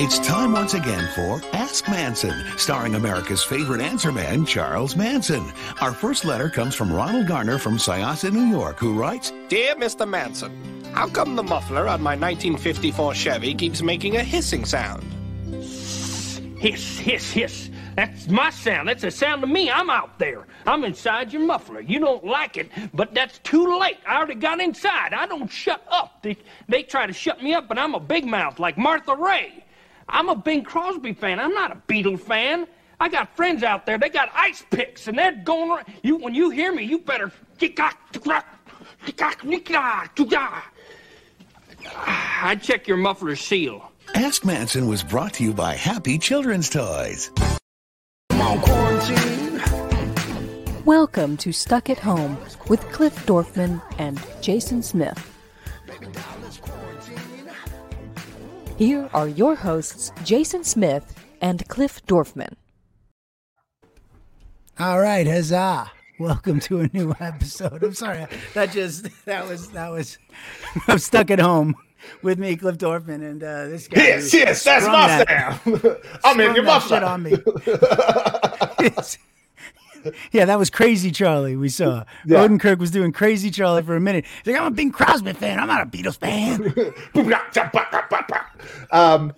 It's time once again for Ask Manson, starring America's favorite answer man, Charles Manson. Our first letter comes from Ronald Garner from Syosset, New York, who writes Dear Mr. Manson, how come the muffler on my 1954 Chevy keeps making a hissing sound? Hiss, hiss, hiss. That's my sound. That's the sound of me. I'm out there. I'm inside your muffler. You don't like it, but that's too late. I already got inside. I don't shut up. They, they try to shut me up, but I'm a big mouth like Martha Raye. I'm a Bing Crosby fan. I'm not a Beatle fan. I got friends out there. They got ice picks, and they're going. around- You, when you hear me, you better. I check your muffler seal. Ask Manson was brought to you by Happy Children's Toys. Welcome to Stuck at Home with Cliff Dorfman and Jason Smith. Here are your hosts, Jason Smith and Cliff Dorfman. All right, huzzah! Welcome to a new episode. I'm sorry, that just that was that was. I'm stuck at home with me, Cliff Dorfman, and uh, this guy. Yes, yes, that's my that- sound. I'm in sprung your that shit on me. It's- yeah, that was Crazy Charlie. We saw Yeah. Odenkirk was doing Crazy Charlie for a minute. He's like, I'm a Bing Crosby fan. I'm not a Beatles fan. um,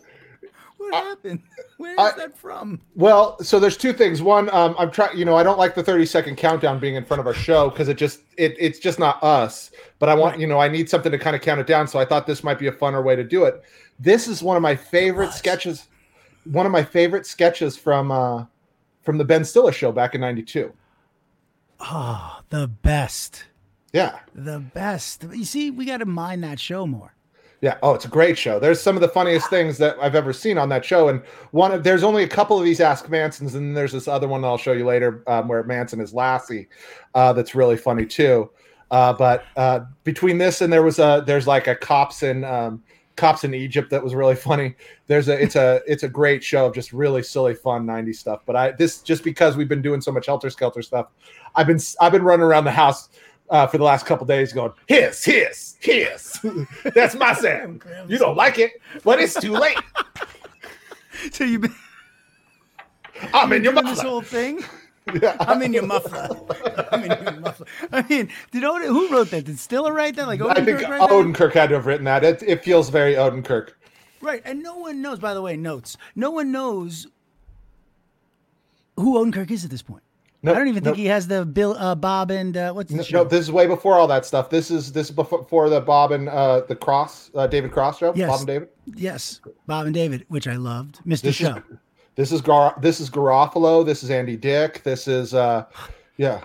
What happened? Where is I- that from? well, so there's two things. One, um, I'm trying. You know, I don't like the 30 second countdown being in front of our show because it just it it's just not us. But I want you know I need something to kind of count it down. So I thought this might be a funner way to do it. This is one of my favorite sketches. One of my favorite sketches from uh, from the Ben Stiller show back in '92. Oh, the best. Yeah. The best. You see, we got to mind that show more. Yeah. Oh, it's a great show. There's some of the funniest things that I've ever seen on that show. And one of there's only a couple of these Ask Mansons, and then there's this other one that I'll show you later um, where Manson is Lassie. Uh, that's really funny too. Uh, but uh, between this and there was a there's like a cops in um, cops in Egypt that was really funny. There's a it's a it's a great show of just really silly fun 90s stuff. But I this just because we've been doing so much helter skelter stuff, I've been I've been running around the house uh, for the last couple days going hiss hiss hiss. That's my sound. You don't like it, but it's too late. So you've been I'm in your doing this whole thing? I'm in your muffler. I'm in your muffler. I mean, did Od- who wrote that? Did Stiller write that? Like I think Odenkirk? Had to have written that. It, it feels very Odenkirk. Right, and no one knows. By the way, notes. No one knows who Odenkirk is at this point. No, I don't even think no. he has the Bill, uh, Bob, and uh, what's the No, show? no, this is way before all that stuff. This is this is before the Bob and uh, the Cross, uh, David Cross show. Yes. Bob and David. yes, Bob and David, which I loved. Mr. This Show. is this is Gar- this is Garofalo. This is Andy Dick. This is uh, yeah,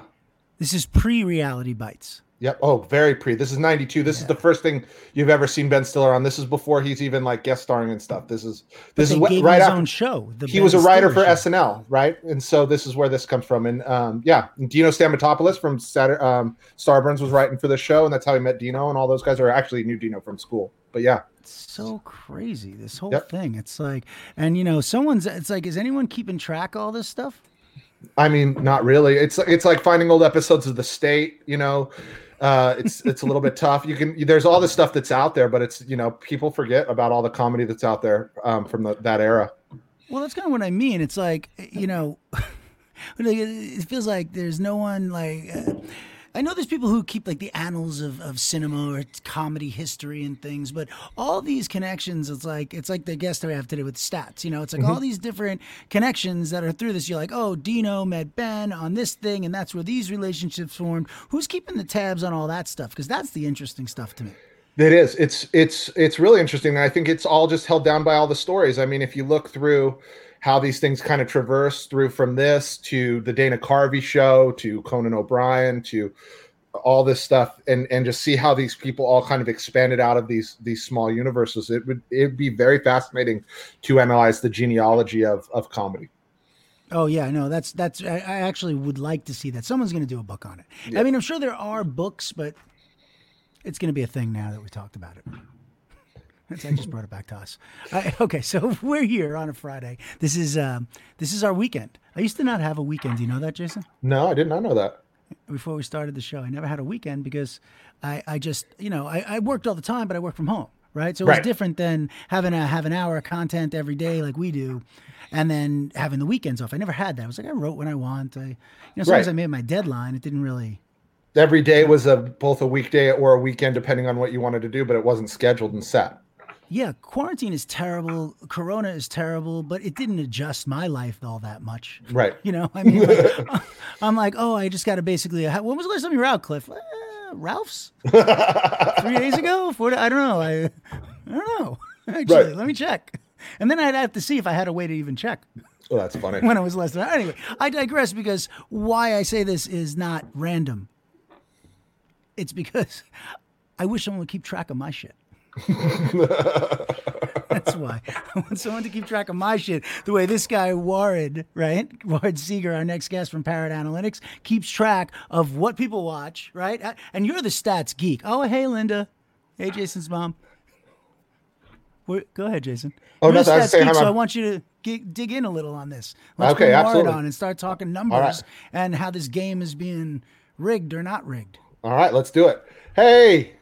This is pre-reality bites. yep. Oh, very pre. This is '92. This is the first thing you've ever seen Ben Stiller on. This is before he's even like guest starring and stuff. This is this is what, right his after own show. He was a writer Stiller for show. SNL, right? And so this is where this comes from. And um, yeah, Dino Stamatopoulos from Saturday, um, Starburns was writing for the show, and that's how he met Dino. And all those guys are actually knew Dino from school. But yeah, so crazy this whole Yep. thing it's like and you know someone's it's like is anyone keeping track of all this stuff I mean, not really. It's it's like finding old episodes of The State. You know, uh, it's it's a little bit tough. You can there's all this stuff that's out there, but it's you know people forget about all the comedy that's out there um, from the, that era. well that's kind of what i mean it's like you know it feels like there's no one like uh, I know there's people who keep like the annals of, of cinema or comedy history and things, but all these connections, it's like it's like the guest that we have today with stats. You know, it's like all mm-hmm. these different connections that are through this. You're like, oh, Dino met Ben on this thing, and that's where these relationships formed. Who's keeping the tabs on all that stuff? Because that's the interesting stuff to me. It is. It's it's it's really interesting. I think it's all just held down by all the stories. I mean, if you look through how these things kind of traverse through from this to the Dana Carvey show to Conan O'Brien to all this stuff and and just see how these people all kind of expanded out of these these small universes it would it'd be very fascinating to analyze the genealogy of of comedy Oh yeah, no, that's that's. I, I actually would like to see that. Someone's going to do a book on it. I mean, I'm sure there are books, but it's going to be a thing now that we talked about it. I just brought it back to us. I, okay, so we're here on a Friday. This is um, this is our weekend. I used to not have a weekend. Do you know that, Jason? no i did not know that Before we started the show, I never had a weekend because I, I just you know I, I worked all the time, but I worked from home. right? So Right. it's different than having a have an hour of content every day like we do, and then having the weekends off. I never had that. I was like, I wrote when I want. I, you know, as long as. I made my deadline, it didn't really. Every day was a both a weekday or a weekend, depending on what you wanted to do, but it wasn't scheduled and set. Yeah, quarantine is terrible. Corona is terrible, but it didn't adjust my life all that much. Right. You know, I mean, like, I'm like, oh, I just got to basically. When was the last time you were out, Cliff? Uh, Ralph's three days ago. Four. I don't know. I, I don't know. Actually, Right. let me check. And then I'd have to see if I had a way to even check Oh, that's funny. when I was less than. Anyway, I digress because why I say this is not random. It's because I wish someone would keep track of my shit. That's why. I want someone to keep track of my shit. The way this guy, Warren, right? Warren Seger, our next guest from Parrot Analytics, keeps track of what people watch, right? Uh, And you're the stats geek. Oh, hey, Linda. Hey, Jason's mom. We're, go ahead, Jason. Oh, You're the nothing. I was stats saying geek, so I want you to ge- dig in a little on this. Let's Okay, bring Warren absolutely. on and start talking numbers and how this game is being rigged or not rigged. All right, let's do it. Hey,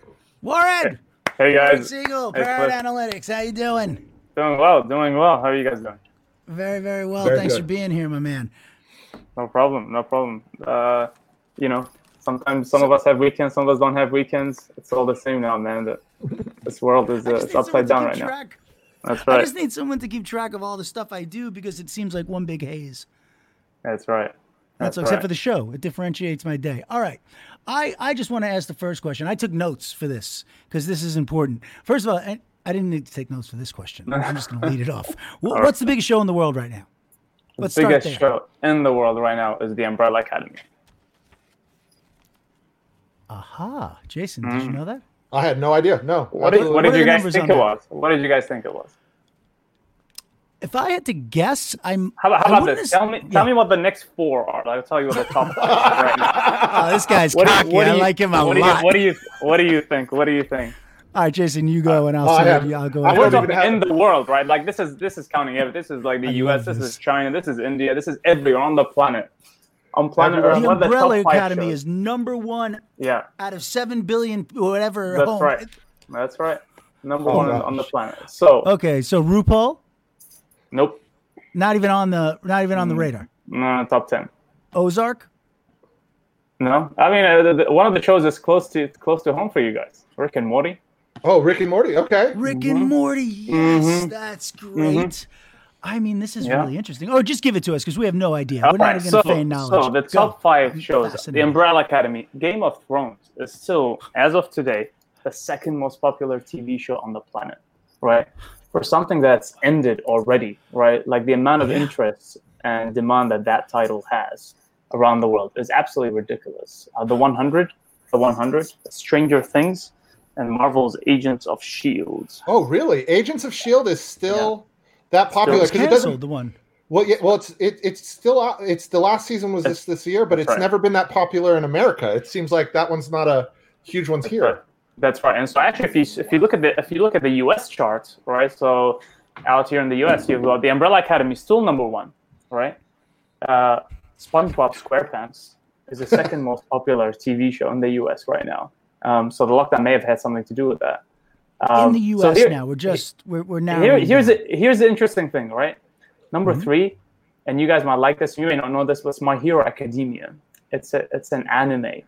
Warren! Hey Warren guys, Siegel, Hey, Parrot Cliff. Analytics. How you doing? doing well, doing well. How are you guys doing? Very, very well. Very Thanks good. for being here, my man. No problem, no problem. Uh, you know, sometimes some of us have weekends, some of us don't have weekends. It's all the same now, man. The, this world is uh, it's upside down to keep right now. track. That's I just need someone to keep track of all the stuff I do because it seems like one big haze. That's right. That's, That's except for the show. It differentiates my day. All right. I, I just want to ask the first question. I took notes for this because this is important. First of all, I, I didn't need to take notes for this question. I'm just going to lead it off. Wh- What's the biggest show in the world right now? Let's the start biggest there. show in the world right now is the Umbrella Academy. Aha. Jason, did you mm. know that? I had no idea. No. What did, what What did you guys think on it that? was? What did you guys think it was? If I had to guess, I'm. How about, how about this? have- Tell me, yeah. tell me what the next four are. I'll tell you what the top five are right now. Oh, this guy's What do you- what do I you- like him a what do you- What do you What do you think? What do you think? All right, Jason, you go and I'll Oh, I say yeah, I'll go. I after We're don't you. even talking in the world, right? Like this is this is counting every. This is like the I U.S. This this. is China. This is India. This is everywhere on the planet. On planet Earth, The what the Umbrella Academy shows? is number one yeah. out of seven billion whatever. That's home. right. That's right. Number Oh, one gosh. on the planet. So Okay, so RuPaul, nope, not even on the not even on the radar. no top ten. Ozark, No, I mean uh, the, the- one of the shows is close to close to home for you guys. Rick and Morty. Oh, Rick and Morty. Okay. Rick Mm-hmm. and Morty. Yes, that's great. I mean, this is Yeah. really interesting. Oh, just give it to us because we have no idea. All We're not even so, going to feign knowledge. so the Go. top five shows, the. Umbrella Academy, Game of Thrones is still, as of today, the second most popular TV show on the planet, right? For something that's ended already, right? Like the amount of interest and demand that that title has around the world is absolutely ridiculous. Uh, the 100, the 100, Stranger Things, and Marvel's Agents of Shield. Oh, really? Agents of Shield is still that popular because it doesn't. the one. Well, yeah, well, it's it, it's still. It's the last season was this this year, but it's right. never been that popular in America. It seems like that one's not a huge one's here. Right. That's right. And so actually, if you if you look at the if you look at the U.S. charts, right? So out here in the U.S., you've got the Umbrella Academy still number one, right? Uh, SpongeBob SquarePants is the second most popular TV show in the U.S. right now. Um, so the lockdown may have had something to do with that. Um, in the so U.S. here- now, we're just we're we're now. here, here's the here's the interesting thing, right? Number Mm-hmm. three, and you guys might like this. You may not know this, but it's My Hero Academia. It's a it's an anime.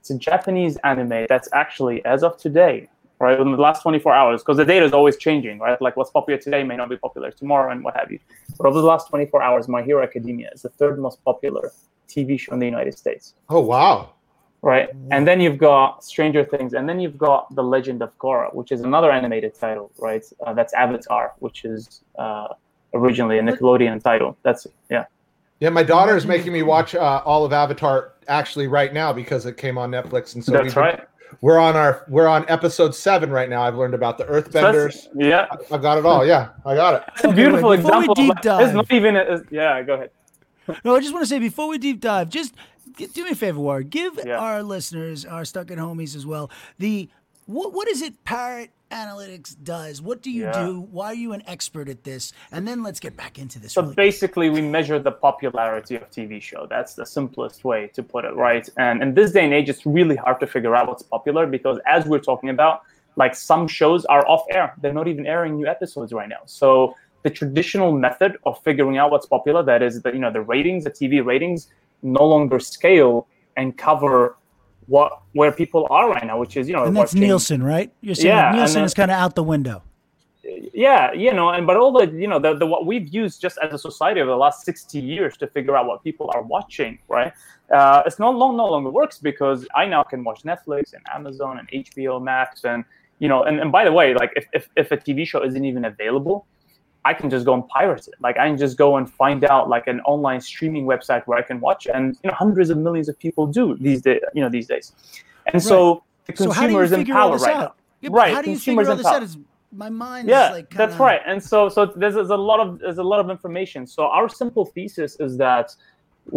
It's a Japanese anime that's actually, as of today, right, in the last 24 hours, because the data is always changing, right? Like what's popular today may not be popular tomorrow, and what have you. But over the last 24 hours, My Hero Academia is the third most popular TV show in the United States Oh, wow. right? And then you've got Stranger Things, and then you've got The Legend of Korra, which is another animated title, right? Uh, that's Avatar, which is uh, originally a Nickelodeon title. That's yeah, Yeah, my daughter is making me watch uh, all of Avatar actually right now because it came on Netflix, and so that's we've been- right. We're on our we're on episode seven right now. I've learned about the So that's- Earthbenders. yeah, I've got it all. Yeah, I got it. it's a beautiful wait, before we example. deep dive- It's not even. A, yeah, go ahead. No, I just want to say before we deep dive, just do me a favor, Ward. Give Yeah. our listeners, our stuck at homies as well, the what what is it Parrot Analytics does? What do you Yeah. do? Why are you an expert at this? And then let's get back into this. So really basically, we measure the popularity of TV show. That's the simplest way to put it, right? And in this day and age, it's really hard to figure out what's popular because, as we're talking about, like some shows are off air; they're not even airing new episodes right now. So the traditional method of figuring out what's popular, that is, the you know the ratings, the TV ratings, no longer scale and cover what where people are right now, which is you know And that's watching- Nielsen, right? You're saying Yeah, Nielsen then- is kind of out the window. yeah you know and but all the you know the, the what we've used just as a society over the last 60 years to figure out what people are watching right uh, it's no long no longer works because i now can watch netflix and amazon and hbo max and you know and, and by the way like if, if, if a tv show isn't even available i can just go and pirate it. Like i can just go and find out like an online streaming website where i can watch it. and you know hundreds of millions of people do these days you know these days. And so the So how do consumer you is in power right out? now. Yeah, right How do you consumers figure all this out? Is my mind yeah is like that's kinda- right. And so so there's, there's a lot of there's a lot of information. So our simple thesis is that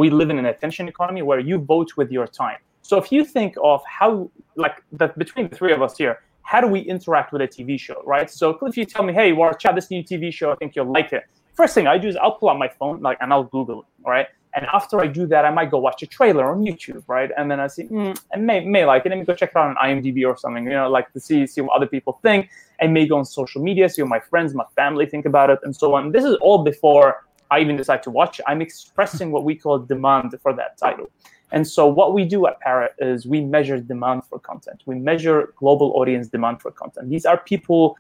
we live in an attention economy where you vote with your time. So if you think of how like that between the three of us here how do we interact with a tv show right so if you tell me hey watch out this new tv show i think you'll like it first thing i do is i'll pull out my phone like and i'll google it right and after I do that, I might go watch a trailer on YouTube, right? And then I see, mm, I may, may like it. Let me go check it out on IMDb or something, you know, like to see see what other people think. I may go on social media, see what my friends, my family think about it, and so on. This is all before I even decide to watch. I'm expressing what we call demand for that title. And so what we do at Parrot is we measure demand for content. We measure global audience demand for content. These are people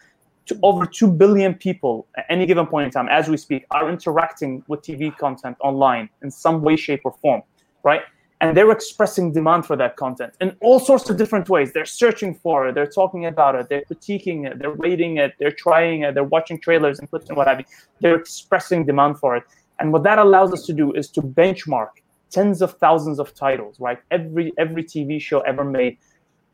to over 2 billion people at any given point in time as we speak are interacting with tv content online in some way shape or form right? And they're expressing demand for that content in all sorts of different ways. They're searching for it. They're talking about it. They're critiquing it. They're rating it. They're trying it. They're watching trailers and clips and what have you. They're expressing demand for it. And what that allows us to do is to benchmark tens of thousands of titles right every every tv show ever made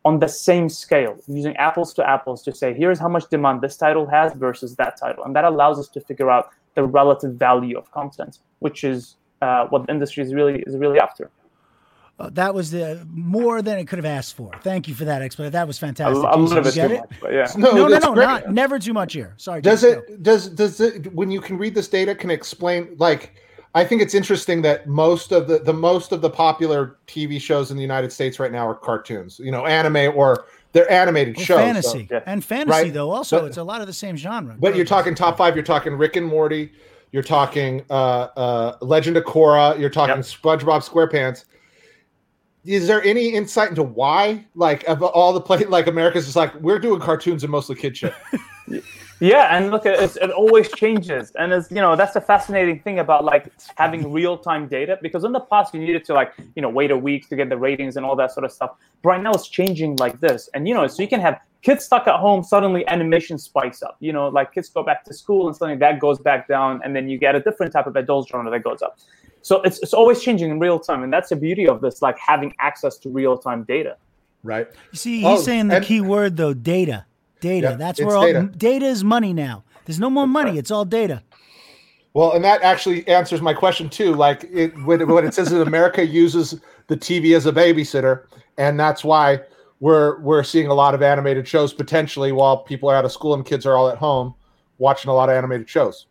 on the same scale, using apples to apples to say, here's how much demand this title has versus that title. And that allows us to figure out the relative value of content, which is uh, what the industry is really is really after. Uh, that was the more than it could have asked for. Thank you for that explanation. That was A, fantastic. a Jason. little bit You too it? much, but yeah. No, No, no, no, not never too much here. Sorry. Does Jason, it does does it when you can read this data can explain like I think it's interesting that most of the the most of the popular TV shows in the United States right now are cartoons, you know, anime or they're animated Well, shows. so- fantasy yeah. and fantasy Right. though. Also, But- it's a lot of the same genre. but you're talking top five. You're talking Rick and Morty. You're talking uh, uh, Legend of Korra. You're talking Yep. SpongeBob SquarePants. Is there any insight into why, like, of all the play, like America's just like we're doing cartoons and mostly kid shit. Yeah, and look, it's, it always changes, and it's you know that's the fascinating thing about like having real time data because in the past you needed to like you know wait a week to get the ratings and all that sort of stuff. But right now it's changing like this, and you know so you can have kids stuck at home, suddenly animation spikes up. You know, like kids go back to school and suddenly that goes back down, and then you get a different type of adult genre that goes up. So it's it's always changing in real time, and that's the beauty of this, like having access to real time data. right? You see, oh, he's Oh, saying the and- key word though, data. Data. Yeah, That's it's where all data. data. is money now. There's no more money. It's all data. Well, and that actually answers my question too. Like it, when, when it says that America uses the TV as a babysitter, and that's why we're we're seeing a lot of animated shows potentially while people are out of school and kids are all at home watching a lot of animated shows.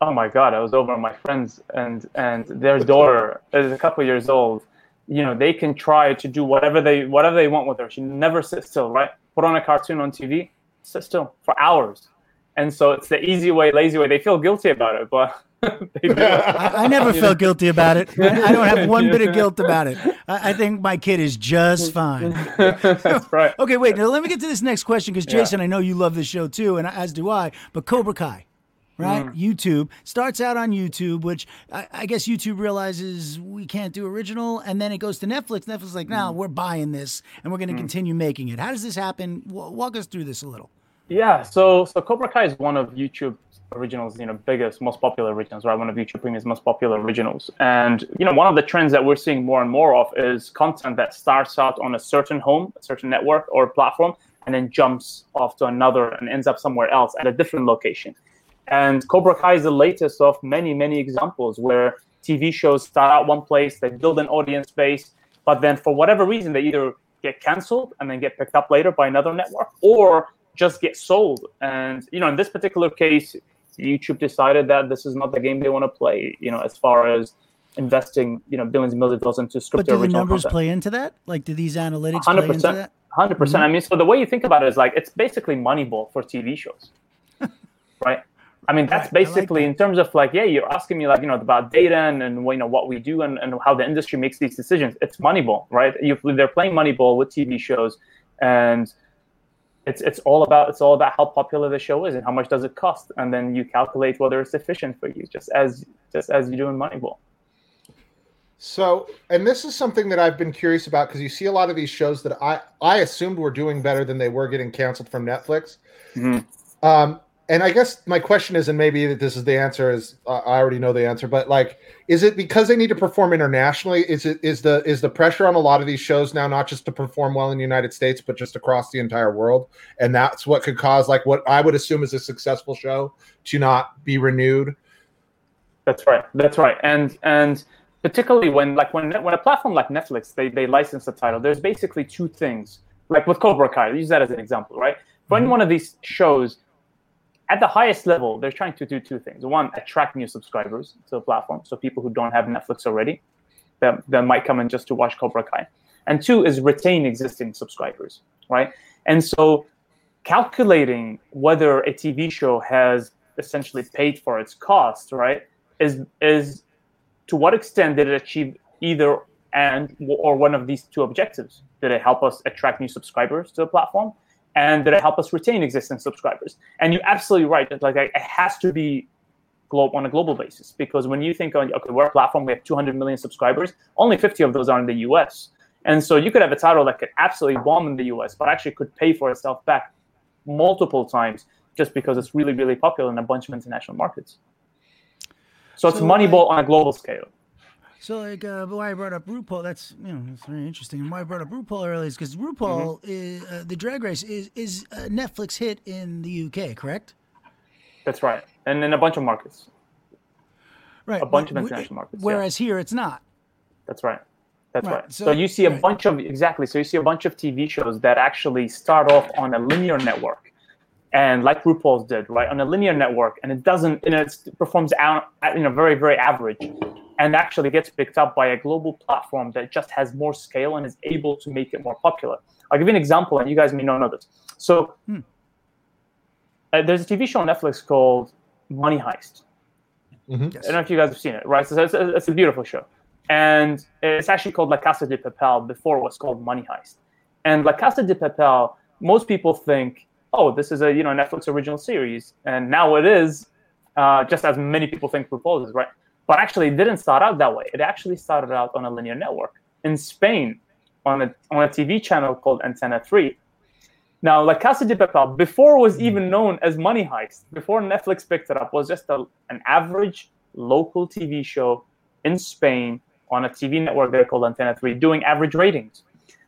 Oh my god, I was over at my friends and and their daughter is a couple years old. You know, they can try to do whatever they whatever they want with her. She never sits still, right? Put on a cartoon on TV, sit still for hours. And so it's the easy way, lazy way. They feel guilty about it, but they do it. I, I never felt guilty about it. I, I don't have one bit of guilt about it. I, I think my kid is just fine. That's right. Okay, wait. Now let me get to this next question because Jason, I know you love this show too, and as do I. But Cobra Kai, right? YouTube starts out on YouTube, which I, I guess YouTube realizes we can't do original, and then it goes to Netflix. Netflix is like, no, mm. we're buying this, and we're going to mm. continue making it. How does this happen? W- walk us through this a little. Yeah, so so Cobra Kai is one of YouTube originals, you know, biggest, most popular originals, right? One of YouTube Premium's most popular originals. And you know, one of the trends that we're seeing more and more of is content that starts out on a certain home, a certain network or platform, and then jumps off to another and ends up somewhere else at a different location. And Cobra Kai is the latest of many, many examples where TV shows start out one place, they build an audience base, but then for whatever reason, they either get canceled and then get picked up later by another network, or just get sold. And you know, in this particular case, YouTube decided that this is not the game they want to play. You know, as far as investing, you know, billions and millions of dollars into scripted But do the numbers content. play into that? Like, do these analytics play Hundred into that? 100%. Mm-hmm. percent I mean, so the way you think about it is like it's basically Moneyball for TV shows? I mean, that's Right, I like basically that. in terms of like, yeah, you're asking me like, you know, about data and, and you know what we do and, and how the industry makes these decisions. It's Moneyball, right? You, they're playing Moneyball with TV shows, and it's it's all about it's all about how popular the show is and how much does it cost, and then you calculate whether it's efficient for you, just as just as you do in Moneyball. So, and this is something that I've been curious about because you see a lot of these shows that I I assumed were doing better than they were getting canceled from Netflix. Mhm. Um, and I guess my question is, and maybe that this is the answer, is uh, I already know the answer, but like, is it because they need to perform internationally? Is it is the is the pressure on a lot of these shows now not just to perform well in the United States, but just across the entire world? And that's what could cause like what I would assume is a successful show to not be renewed. That's right. That's right. And and particularly when like when when a platform like Netflix they they license the title, there's basically two things. Like with Cobra Kai, use that as an example, right? For any one of these shows, at the highest level, they're trying to do two things. One, attract new subscribers to the platform, so people who don't have Netflix already that, that might come in just to watch Cobra Kai. And two is retain existing subscribers, right? And so calculating whether a TV show has essentially paid for its cost, right, is is to what extent did it achieve either and or one of these two objectives? Did it help us attract new subscribers to the platform? And that it help us retain existing subscribers? And you're absolutely right. That like it has to be global on a global basis because when you think on okay, we're a platform, we have 200 million subscribers. Only 50 of those are in the U.S. And so you could have a title that could absolutely bomb in the U.S., but actually could pay for itself back multiple times just because it's really, really popular in a bunch of international markets. So it's So, Moneyball on a global scale. So, like, uh, why I brought up RuPaul, that's you know, that's very interesting. And why I brought up RuPaul earlier is because RuPaul Mm-hmm. is uh, the Drag Race is is a Netflix hit in the UK, correct? That's right. And in a bunch of markets. Right. A bunch of but- international markets, yeah. Whereas here, it's not. That's right. That's Right, right. so- So, you see a right. bunch of exactly. So you see a bunch of TV shows that actually start off on a linear network, and like RuPaul's did, right, on a linear network, and it doesn't, it's, it performs out, you know, very very average, and actually gets picked up by a global platform that just has more scale and is able to make it more popular. I'll give you an example, and you guys may not know this. So Hmm. uh, there's a TV show on Netflix called Money Heist. Mhm. I don't know if you guys have seen it, right? So it's, it's a beautiful show. And it's actually called La Casa de Papel before it was called Money Heist. And La Casa de Papel, most people think, oh, this is a you know Netflix original series, and now it is, uh, just as many people think RuPaul is, right? But actually, it didn't start out that way. It actually started out on a linear network in Spain, on a on a TV channel called Antena Three. Now, La Casa de Papel, before it was hmm. even known as Money Heist, before Netflix picked it up, was just a, an average local TV show in Spain on a TV network there called Antena 3, doing average ratings.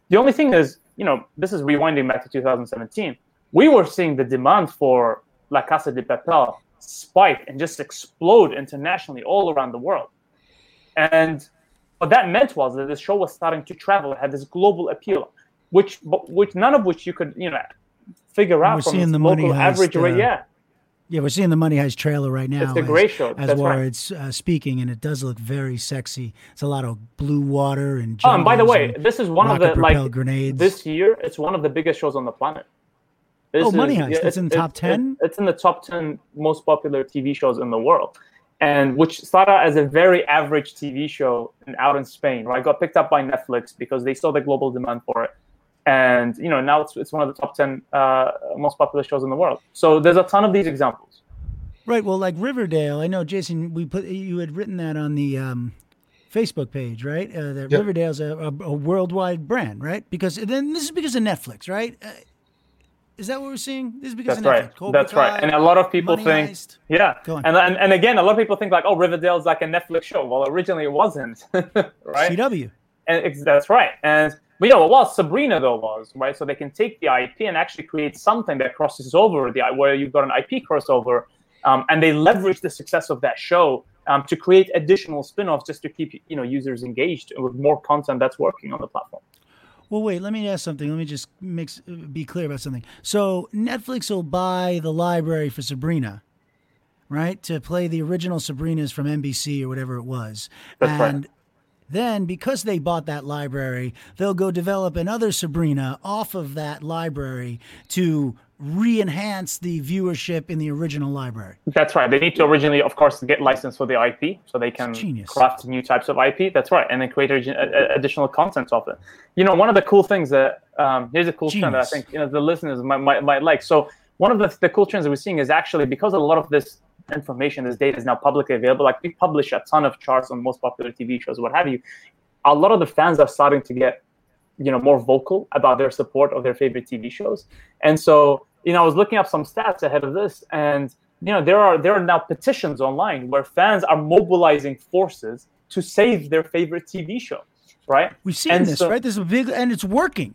The only thing is, you know, this is rewinding back to 2017. We were seeing the demand for La Casa de Papel spike and just explode internationally all around the world. And what that meant was that the show was starting to travel, it had this global appeal, which which none of which you could, you know, figure out We're from seeing the Money average Heist, rate. uh, Yeah. Yeah, we're seeing the Money Heist trailer right now. It's a as- great show. As That's where right. it's uh, speaking, and it does look very sexy. It's a lot of blue water and. Oh, and by the way, this is one of the like grenades. this year. It's one of the biggest shows on the planet. This Oh, Money is- Heist, it's in the top 10? It's in the top ten most popular TV shows in the world, and which started out as a very average TV show in, out in Spain. Right, got picked up by Netflix because they saw the global demand for it, and you know now it's it's one of the top ten uh, most popular shows in the world. So there's a ton of these examples. Right. Well, like Riverdale, I know, Jason. We put you had written that on the um, Facebook page, right? Uh, that Yep. Riverdale's a, a, a worldwide brand, right? Because then this is because of Netflix, right? Uh, is that what we're seeing? This is because That's right. That's right. And a lot of people think, Heist. yeah. And, and and again, a lot of people think like, oh, Riverdale's like a Netflix show. Well, originally it wasn't, right? CW. And that's right. And we know it was Sabrina though was right. So they can take the IP and actually create something that crosses over the where you've got an IP crossover, um, and they leverage the success of that show um, to create additional spin-offs just to keep you know users engaged with more content that's working on the platform. Well, wait. Let me ask something. Let me just mix, be clear about something. So Netflix will buy the library for Sabrina, right, to play the original Sabrinas from NBC or whatever it was, That's right. and then because they bought that library, they'll go develop another Sabrina off of that library to re-enhance the viewership in the original library. That's right. They need to originally, of course, get licensed for the IP, so they can Genius. craft new types of IP. That's right, and then create a- a- additional content off of it. You know, one of the cool things that um, here's a cool trend that I think you know the listeners might, might, might like. So one of the, the cool trends that we're seeing is actually because a lot of this information, this data is now publicly available. Like we publish a ton of charts on most popular TV shows, what have you. A lot of the fans are starting to get you know more vocal about their support of their favorite TV shows. And so, you know, I was looking up some stats ahead of this, and you know, there are there are now petitions online where fans are mobilizing forces to save their favorite TV show, right? We've seen And this, so- right? This is a big, and it's working.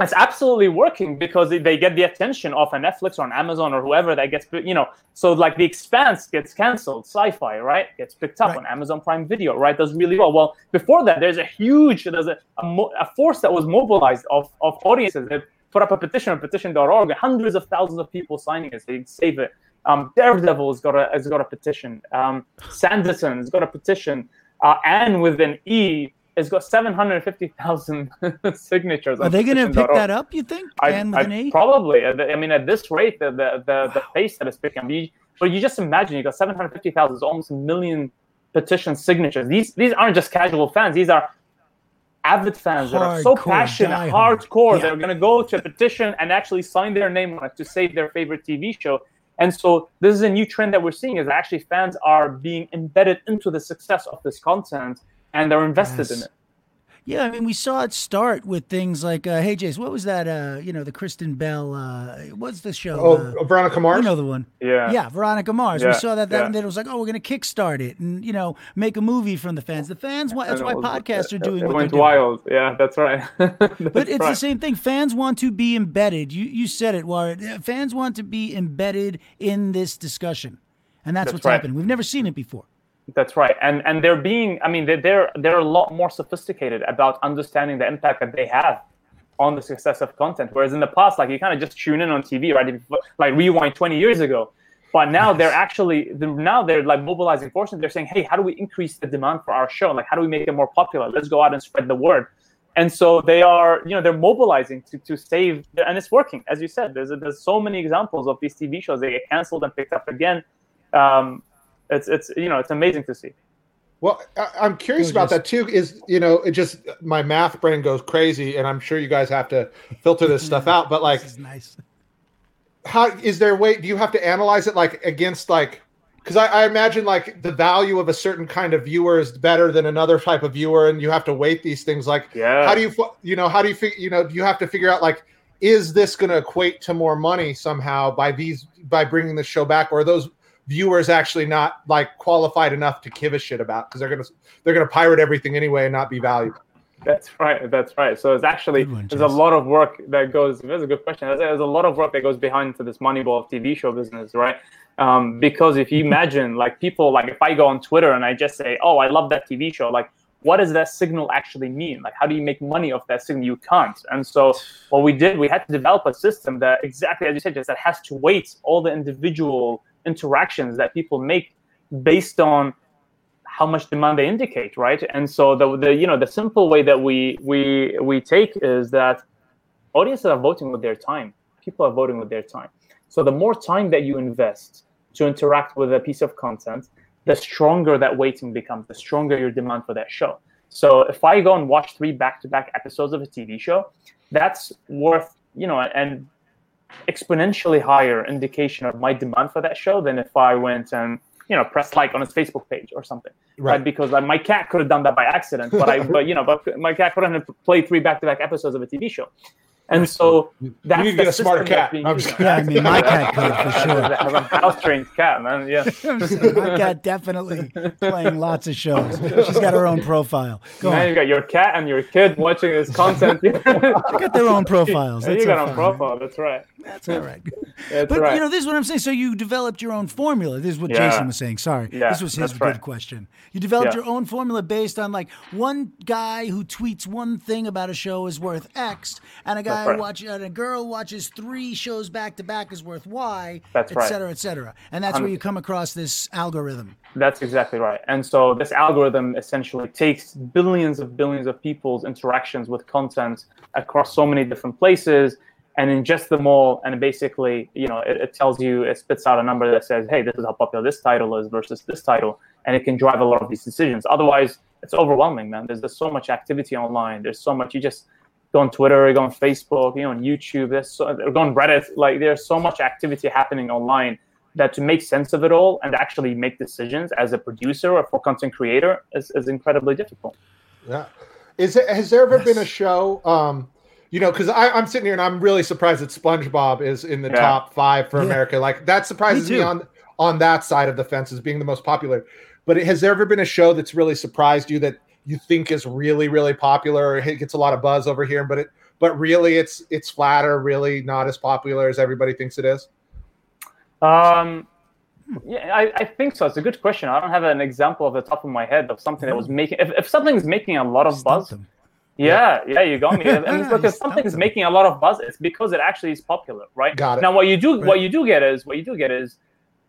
it's absolutely working because they- they get the attention of a Netflix or an Amazon or whoever that gets, you know, so like The Expanse gets canceled, sci-fi, right? Gets picked up Right. on Amazon Prime Video, right? Does really well. Well, before that, there's a huge, there's a, a, mo- a force that was mobilized of, of audiences that put up a petition on petition.org, hundreds of thousands of people signing it, they save it. Um, Daredevil has got a has got a petition. Um, Sanderson has got a petition. Uh, Anne with an E has got 750,000 signatures. Are they going to pick that up? You think? I, and with I- an E? Probably. I mean, at this rate, the the the, the pace that it's picking. You, but you just imagine you got seven hundred fifty thousand, almost a million petition signatures. These these aren't just casual fans. These are avid fans that are so passionate, hardcore. Yeah. They're going to go to a petition and actually sign their name on it to save their favorite TV show. And so this is a new trend that we're seeing is actually fans are being embedded into the success of this content and they're invested in it. Yeah, I mean, we saw it start with things like, uh, hey, Jace, what was that? Uh, you know, the Kristen Bell. Uh, what's the show? Oh, uh, Veronica Mars. you know the one. Yeah. Yeah, Veronica Mars. we saw that. That yeah. and then it was like, oh, we're going to kickstart it and you know make a movie from the fans. The fans want. That's why was- podcasts are doing It what went they're doing. wild. Yeah, that's right. But it's right. the same thing. Fans want to be embedded. You you said it, Warren. Fans want to be embedded in this discussion, and that's, That's what's right. happening. We've never seen it before. That's right, and and they're being. I mean, they're they're they're a lot more sophisticated about understanding the impact that they have on the success of content. Whereas in the past, like you kind of just tune in on TV, right? Like rewind 20 years ago. But now they're actually now they're like mobilizing forces. They're saying, hey, how do we increase the demand for our show? Like, how do we make it more popular? Let's go out and spread the word. And so they are, you know, they're mobilizing to, to save, and it's working. As you said, there's there's so many examples of these TV shows they get canceled and picked up again. Um, it's it's you know it's amazing to see. Well, I, I'm curious Go, about that too. Is you know, it just my math brain goes crazy, and I'm sure you guys have to filter this stuff out. But like, This is nice. how is there a way? Do you have to analyze it like against like? Because I, I imagine like the value of a certain kind of viewer is better than another type of viewer, and you have to weight these things. Like, Yeah. how do you you know how do you figure you know you have to figure out like is this going to equate to more money somehow by these by bringing the show back, or are those viewers actually not like qualified enough to give a shit about because they're gonna they're gonna pirate everything anyway and not be valuable. That's right. That's right. So it's actually one, there's a lot of work that goes. That's a good question. There's, there's a lot of work that goes behind to this Moneyball TV show business, right? Um, because if you imagine, like people, like if I go on Twitter and I just say, "Oh, I love that TV show," like what does that signal actually mean? Like how do you make money off that signal? You can't. And so what we did, we had to develop a system that exactly as you said, just that has to weight all the individual interactions that people make based on how much demand they indicate, right? And so the, the you know the simple way that we we we take is that audiences are voting with their time. People are voting with their time. So the more time that you invest to interact with a piece of content, the stronger that weighting becomes, the stronger your demand for that show. So if I go and watch three back-to-back episodes of a TV show, that's worth you know an exponentially higher indication of my demand for that show than if I went and you know pressed like on his Facebook page or something, right? Right. Because like, my cat could have done that by accident, but I, but you know, but my cat couldn't have played three back-to-back episodes of a TV show, and so that's need to the get a smarter cat. I'm just. Yeah, I mean, my cat could for sure. I have a house-trained cat, man. Yeah. My cat definitely playing lots of shows. She's got her own profile. Go Now on. you got your cat and your kid watching this content. They got their own profiles. That's you got so on profile. That's right. That's all right. That's But right. you know, this is what I'm saying. So you developed your own formula. This is what Yeah. Jason was saying. Sorry, Yeah, this was his good right. question. You developed Yeah. your own formula based on like one guy who tweets one thing about a show is worth X, and a guy guy right. watch and a girl watches three shows back to back is worth why, That's et right. cetera, et cetera. And that's where you come across this algorithm. That's exactly right. And so this algorithm essentially takes billions of billions of people's interactions with content across so many different places and ingests them all. And basically, you know, it, it tells you, it spits out a number that says, hey, this is how popular this title is versus this title. And it can drive a lot of these decisions. Otherwise, it's overwhelming, man. There's, there's so much activity online. There's so much, you just go on Twitter, you go on Facebook, you know, on YouTube, there's so, go on Reddit. Like there's so much activity happening online that to make sense of it all and actually make decisions as a producer or for content creator is, is incredibly difficult. Yeah. Is it, has there ever been a show? Um, you know, because I'm sitting here and I'm really surprised that SpongeBob is in the Yeah. top five for Yeah. America. Like that surprises Me me, on on that side of the fence as being the most popular. But it, has there ever been a show that's really surprised you that you think is really really popular or it gets a lot of buzz over here, but it but really it's it's flatter, really not as popular as everybody thinks it is? Um, yeah, I, I think so. It's a good question. I don't have an example of the top of my head of something that was making. If, if something's making a lot of Stump buzz, them. yeah, yeah, you got me. And it's look, You if something's making a lot of buzz, it's because it actually is popular, right? Got it. Now, what you do, what you do get is what you do get is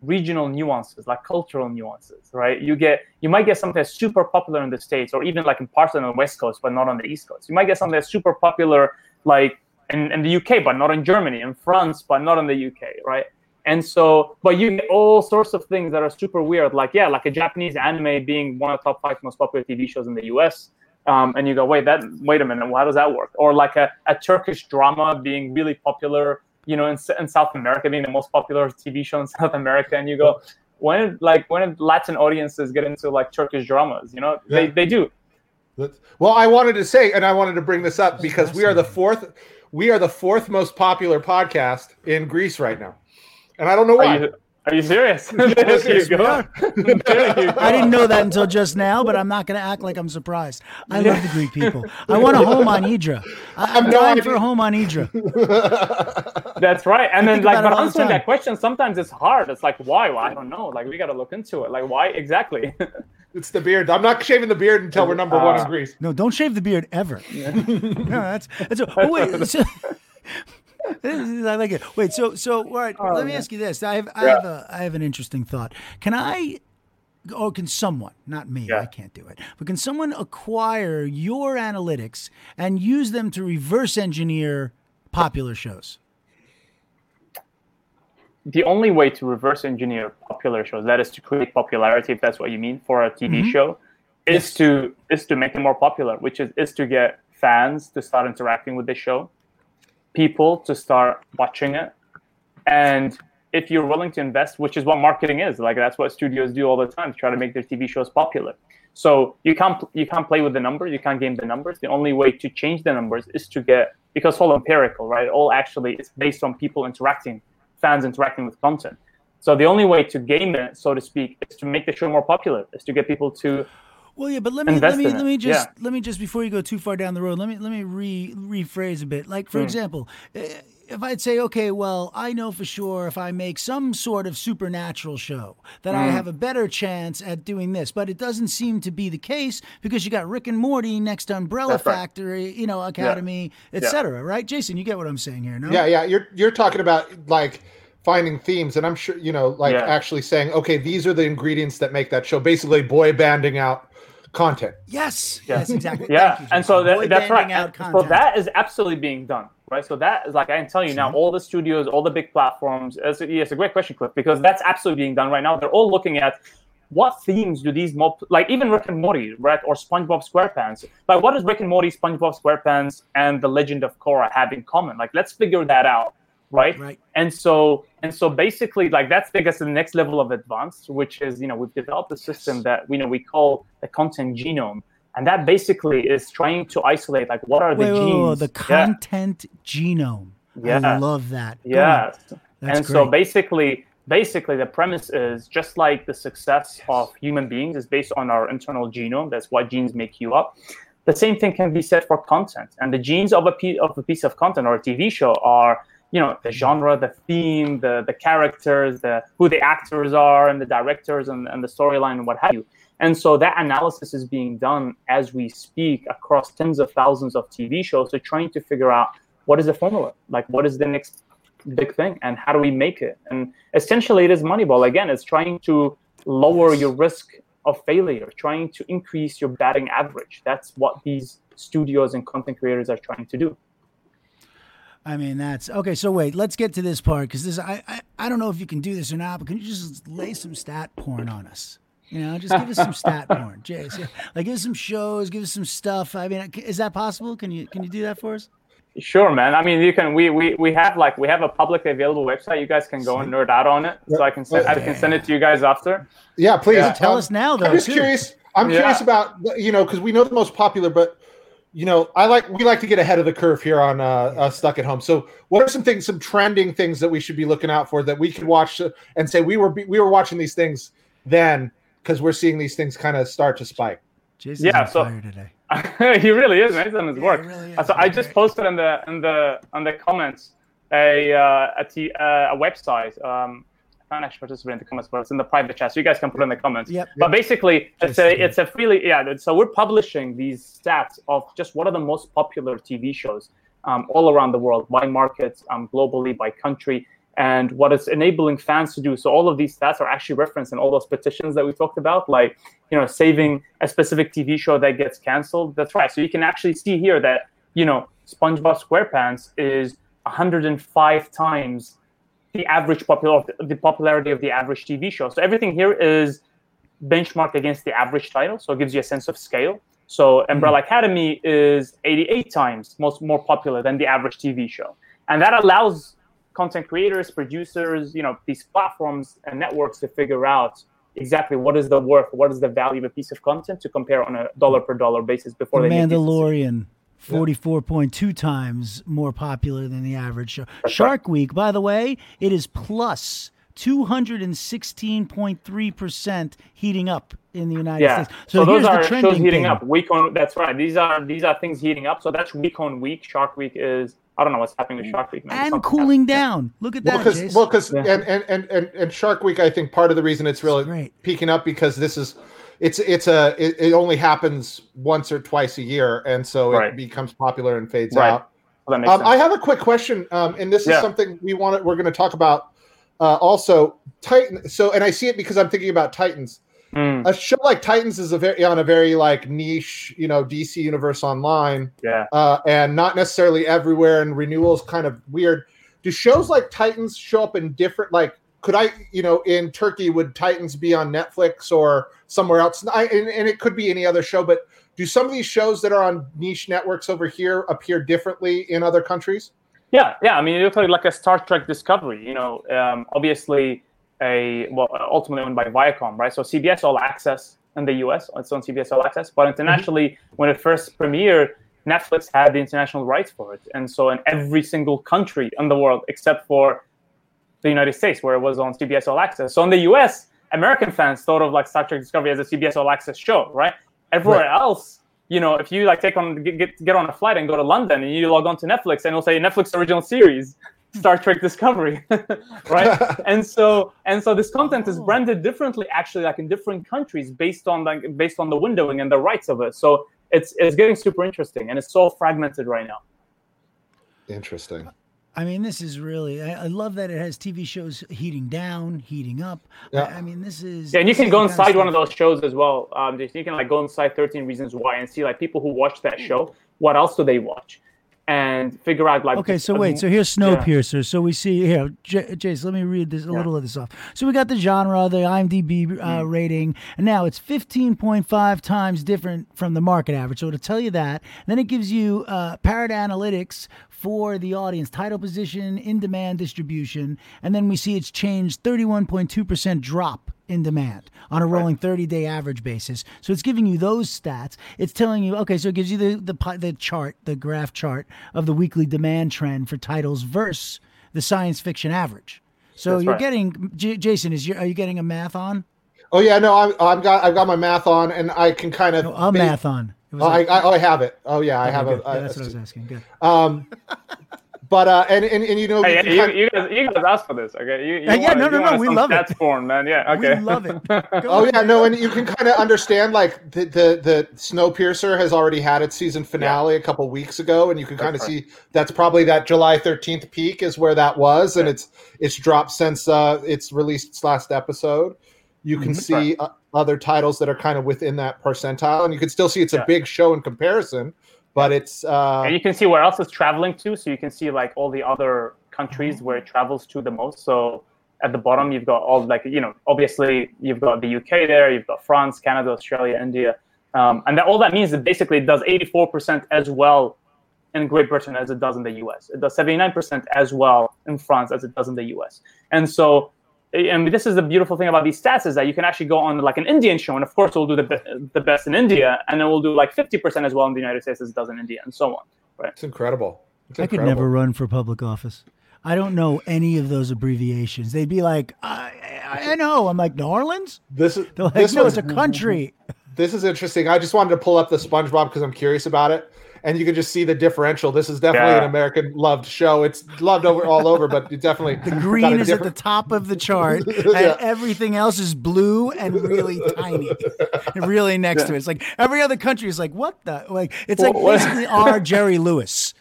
regional nuances, like cultural nuances, right? You get, you might get something that's super popular in the states, or even like in parts on the West Coast, but not on the East Coast. You might get something that's super popular, like in, in the UK, but not in Germany, in France, but not in the UK, right? And so, but you get all sorts of things that are super weird, like yeah, like a Japanese anime being one of the top five most popular TV shows in the US. Um, and you go, wait, that, wait a minute, how does that work? Or like a, a Turkish drama being really popular, you know, in, in South America being the most popular TV show in South America, and you go, when did, like when did Latin audiences get into like Turkish dramas? You know, they, Yeah. they do. That's- Well, I wanted to say, and I wanted to bring this up because we are the fourth, we are the fourth most popular podcast in Greece right now, and I don't know why. Are you, are you serious? there you go. There you go. I didn't know that until just now, but I'm not going to act like I'm surprised. I love the Greek people. I want a home on Idra. I, I'm dying for a home on Idra. That's right. And then like but answering that question sometimes it's hard. It's like why? Well, I don't know. Like we gotta look into it. Like why exactly? It's the beard. I'm not shaving the beard until we're number one in Uh, Greece. No, don't shave the beard ever. no, that's that's. A, oh wait, so, I like it. Wait, so so all right. let me ask you this. I have I have a I have an interesting thought. Can I? Or can someone, not me, Yeah. I can't do it, but can someone acquire your analytics and use them to reverse engineer popular shows? The only way to reverse engineer popular shows, that is to create popularity, if that's what you mean, for a TV mm-hmm. show, is to is to make them more popular, which is is to get fans to start interacting with the show, people to start watching it, and if you're willing to invest, which is what marketing is, like that's what studios do all the time to try to make their TV shows popular. So you can't you can't play with the numbers, you can't game the numbers. The only way to change the numbers is to get because it's all empirical, right? All actually it's based on people interacting, fans interacting with content. So the only way to game it, so to speak, is to make the show more popular, is to get people to Well, yeah, but let me let me let me just yeah. let me just before you go too far down the road, let me let me re rephrase a bit. Like for Hmm. example, eh, if I'd say, okay, well, I know for sure if I make some sort of supernatural show that Hmm. I have a better chance at doing this, but it doesn't seem to be the case because you got Rick and Morty next to Umbrella That's right. Factory, you know, Academy, Yeah. etc. Right, Jason? You get what I'm saying here, no? Yeah, yeah. You're you're talking about like finding themes, and I'm sure you know, like Yeah. actually saying, okay, these are the ingredients that make that show. Basically, boy banding out content. Yes. Yeah. Yes, exactly. Yeah, you, and so that, that's right. banding out And so that is absolutely being done, right? So that is like I can tell you now, mm-hmm. all the studios, all the big platforms. It's, a- it's a great question, Cliff, because that's absolutely being done right now. They're all looking at what themes do these mob like even Rick and Morty, right, or SpongeBob SquarePants. Like, what does Rick and Morty, SpongeBob SquarePants, and The Legend of Korra have in common? Like, let's figure that out, right? Right. And so and so basically like that's I guess the next level of advanced, which is you know we've developed a system that we know we call the content genome. And that basically is trying to isolate like what are the Wait, wait, wait, genes. wait, the Yeah. content genome. I love that. Yes. That's and so basically basically the premise is just like the success of human beings is based on our internal genome. That's why genes make you up. The same thing can be said for content. And the genes of a piece of a piece of content or a TV show are, you know, the genre, the theme, the the characters, the who the actors are and the directors and, and the storyline and what have you. And so that analysis is being done as we speak across tens of thousands of TV shows. So trying to figure out what is the formula? Like, what is the next big thing, and how do we make it? And essentially, it is Moneyball. Again, it's trying to lower your risk of failure, trying to increase your batting average. That's what these studios and content creators are trying to do. I mean, that's okay. So wait, let's get to this part because this I, I I don't know if you can do this or not, but can you just lay some stat porn on us? You know, just give us some stat porn, Jace. Yeah. Like, give us some shows, give us some stuff. I mean, is that possible? Can you can you do that for us? Sure, man. I mean, you can. We we, we have like we have a publicly available website. You guys can go and nerd out on it. So I can send I can send it to you guys after. Yeah, please Yeah, tell us now, though, I'm just too. curious. I'm Yeah. curious about you know because we know the most popular, but you know I like we like to get ahead of the curve here on uh, uh, Stuck at Home. So what are some things, some trending things that we should be looking out for that we could watch uh, and say we were we were watching these things then because we're seeing these things kind of start to spike. Jason's Yeah, on so- fire today. he really is, man. He's done his work. he really is. So I just posted in the in the on the comments a uh, a, t- uh, a website. Um, I can't actually participate in the comments, but it's in the private chat, so you guys can put it in the comments. Yep. But basically, it's a it's a freely yeah. So we're publishing these stats of just what are the most popular TV shows um, all around the world by market, um, globally, by country, and what it's enabling fans to do. So all of these stats are actually referenced in all those petitions that we talked about, like you know saving a specific TV show that gets canceled. That's right. So you can actually see here that you know SpongeBob SquarePants is 105 times the average popular the popularity of the average TV show. So everything here is benchmarked against the average title, so it gives you a sense of scale. So Umbrella hmm. Academy is 88 times most more popular than the average TV show, and that allows content creators, producers, you know, these platforms and networks to figure out exactly what is the worth, what is the value of a piece of content to compare on a dollar per dollar basis before The they. Mandalorian, forty-four point two times more popular than the average show. Shark Week, by the way, it is plus two hundred and sixteen point three percent heating up in the United Yeah. States. So, here's those are shows heating thing. up week on. That's right. These are these are things heating up. So that's week on week. Shark Week is. I don't know what's happening with Shark Week. man. and Something cooling down. Look at Well, that, because Jace. well, because Yeah. and, and, and and and Shark Week, I think part of the reason it's really great. peaking up because this is it's it's a it, it only happens once or twice a year, and so it Right. becomes popular and fades Right. out. Well, Um. I have a quick question, um, and this is Yeah. something we want to, we're going to talk about. Uh, also, Titan. So, and I see it because I'm thinking about Titans. Mm, A show like Titans is a very on a very like niche, you know, DC Universe Online, yeah. uh, and not necessarily everywhere. And renewals kind of weird. Do shows like Titans show up in different? Like, could I, you know, in Turkey, would Titans be on Netflix or somewhere else? I, and, and it could be any other show, but do some of these shows that are on niche networks over here appear differently in other countries? Yeah, yeah. I mean, it looks like, like a Star Trek Discovery. You know, um, obviously a well, ultimately owned by Viacom, right? So CBS All Access in the U.S. It's on CBS All Access, but mm-hmm. internationally, when it first premiered, Netflix had the international rights for it, and so in every single country in the world except for the United States, where it was on CBS All Access. So in the U.S., American fans thought of like Star Trek Discovery as a CBS All Access show, right? Everywhere else, you know, if you like take on get, get get on a flight and go to London and you log on to Netflix and it'll say Netflix original series, Star Trek Discovery, right? and so and so this content is branded differently, actually, like in different countries based on like based on the windowing and the rights of it. So it's it's getting super interesting and it's so fragmented right now. Interesting. I mean, this is really. I, I love that it has TV shows heating down, heating up. Yeah. I, I mean, this is. Yeah, and you can go the kind inside one of those shows as well. Um, you can like go inside 13 Reasons Why and see like people who watch that show, what else do they watch, and figure out like. Okay, so wait. So here's yeah. Snowpiercer. So we see here, J- Jace. Let me read this a little of this off. So we got the genre, the IMDb uh, Hmm. rating, and now it's 15.5 times different from the market average. So it'll tell you that. Then it gives you uh, Parrot Analytics for the audience, title position, in demand distribution, and then we see it's changed 31.2 percent drop in demand on a rolling 30 day average basis. So it's giving you those stats. It's telling you, okay, so it gives you the, the, the chart, the graph chart of the weekly demand trend for titles versus the science fiction average. So That's you're right. getting, J- Jason, is you, are you getting a math on? Oh yeah, no, I'm I've got I've got my math on, and I can kind of No, a math on. Oh, I, like- I, oh, I have it. Oh yeah, I okay, have good. a. Yeah, a- that's what I was asking. Good. Um, but uh, and, and and you know, Hey, you you, of- you guys, you guys asked for this, okay? You, you yeah, want- no, you no, no, we some love it. stats porn, man. Yeah, okay. We love it. Go Oh yeah, no, and you can kind of understand like the, the the Snowpiercer has already had its season finale a couple weeks ago, and you can kind of see that's probably that July thirteenth peak is where that was, and it's it's dropped since uh, it's released its last episode. You can Mhm. see uh, other titles that are kind of within that percentile, and you can still see it's a big show in comparison, but it's uh, And you can see where else it's traveling to, so you can see like all the other countries where it travels to the most. So at the bottom, you've got all like you know, obviously you've got the UK there, you've got France, Canada, Australia, India, um, and that all that means is basically it does 84% as well in Great Britain as it does in the US. It does 79% as well in France as it does in the US. And so, and this is the beautiful thing about these stats is that you can actually go on like an Indian show, and of course, we'll do the, be- the best in India, and then we'll do like 50% as well in the United States as it does in India, and so on. Right. it's incredible. It's I could never run for public office. I don't know any of those abbreviations. They'd be like, I, I, I know. I'm like, New Orleans? This is They're like, this no, was it's a country. this is interesting. I just wanted to pull up the SpongeBob because I'm curious about it, and you can just see the differential. This is definitely Yeah. an American loved show. It's loved over all over, but it definitely The green is at the top of the chart, and everything else is blue and really tiny, really next to it. It's like every other country is like, what the? Like it's like Well, what- basically our Jerry Lewis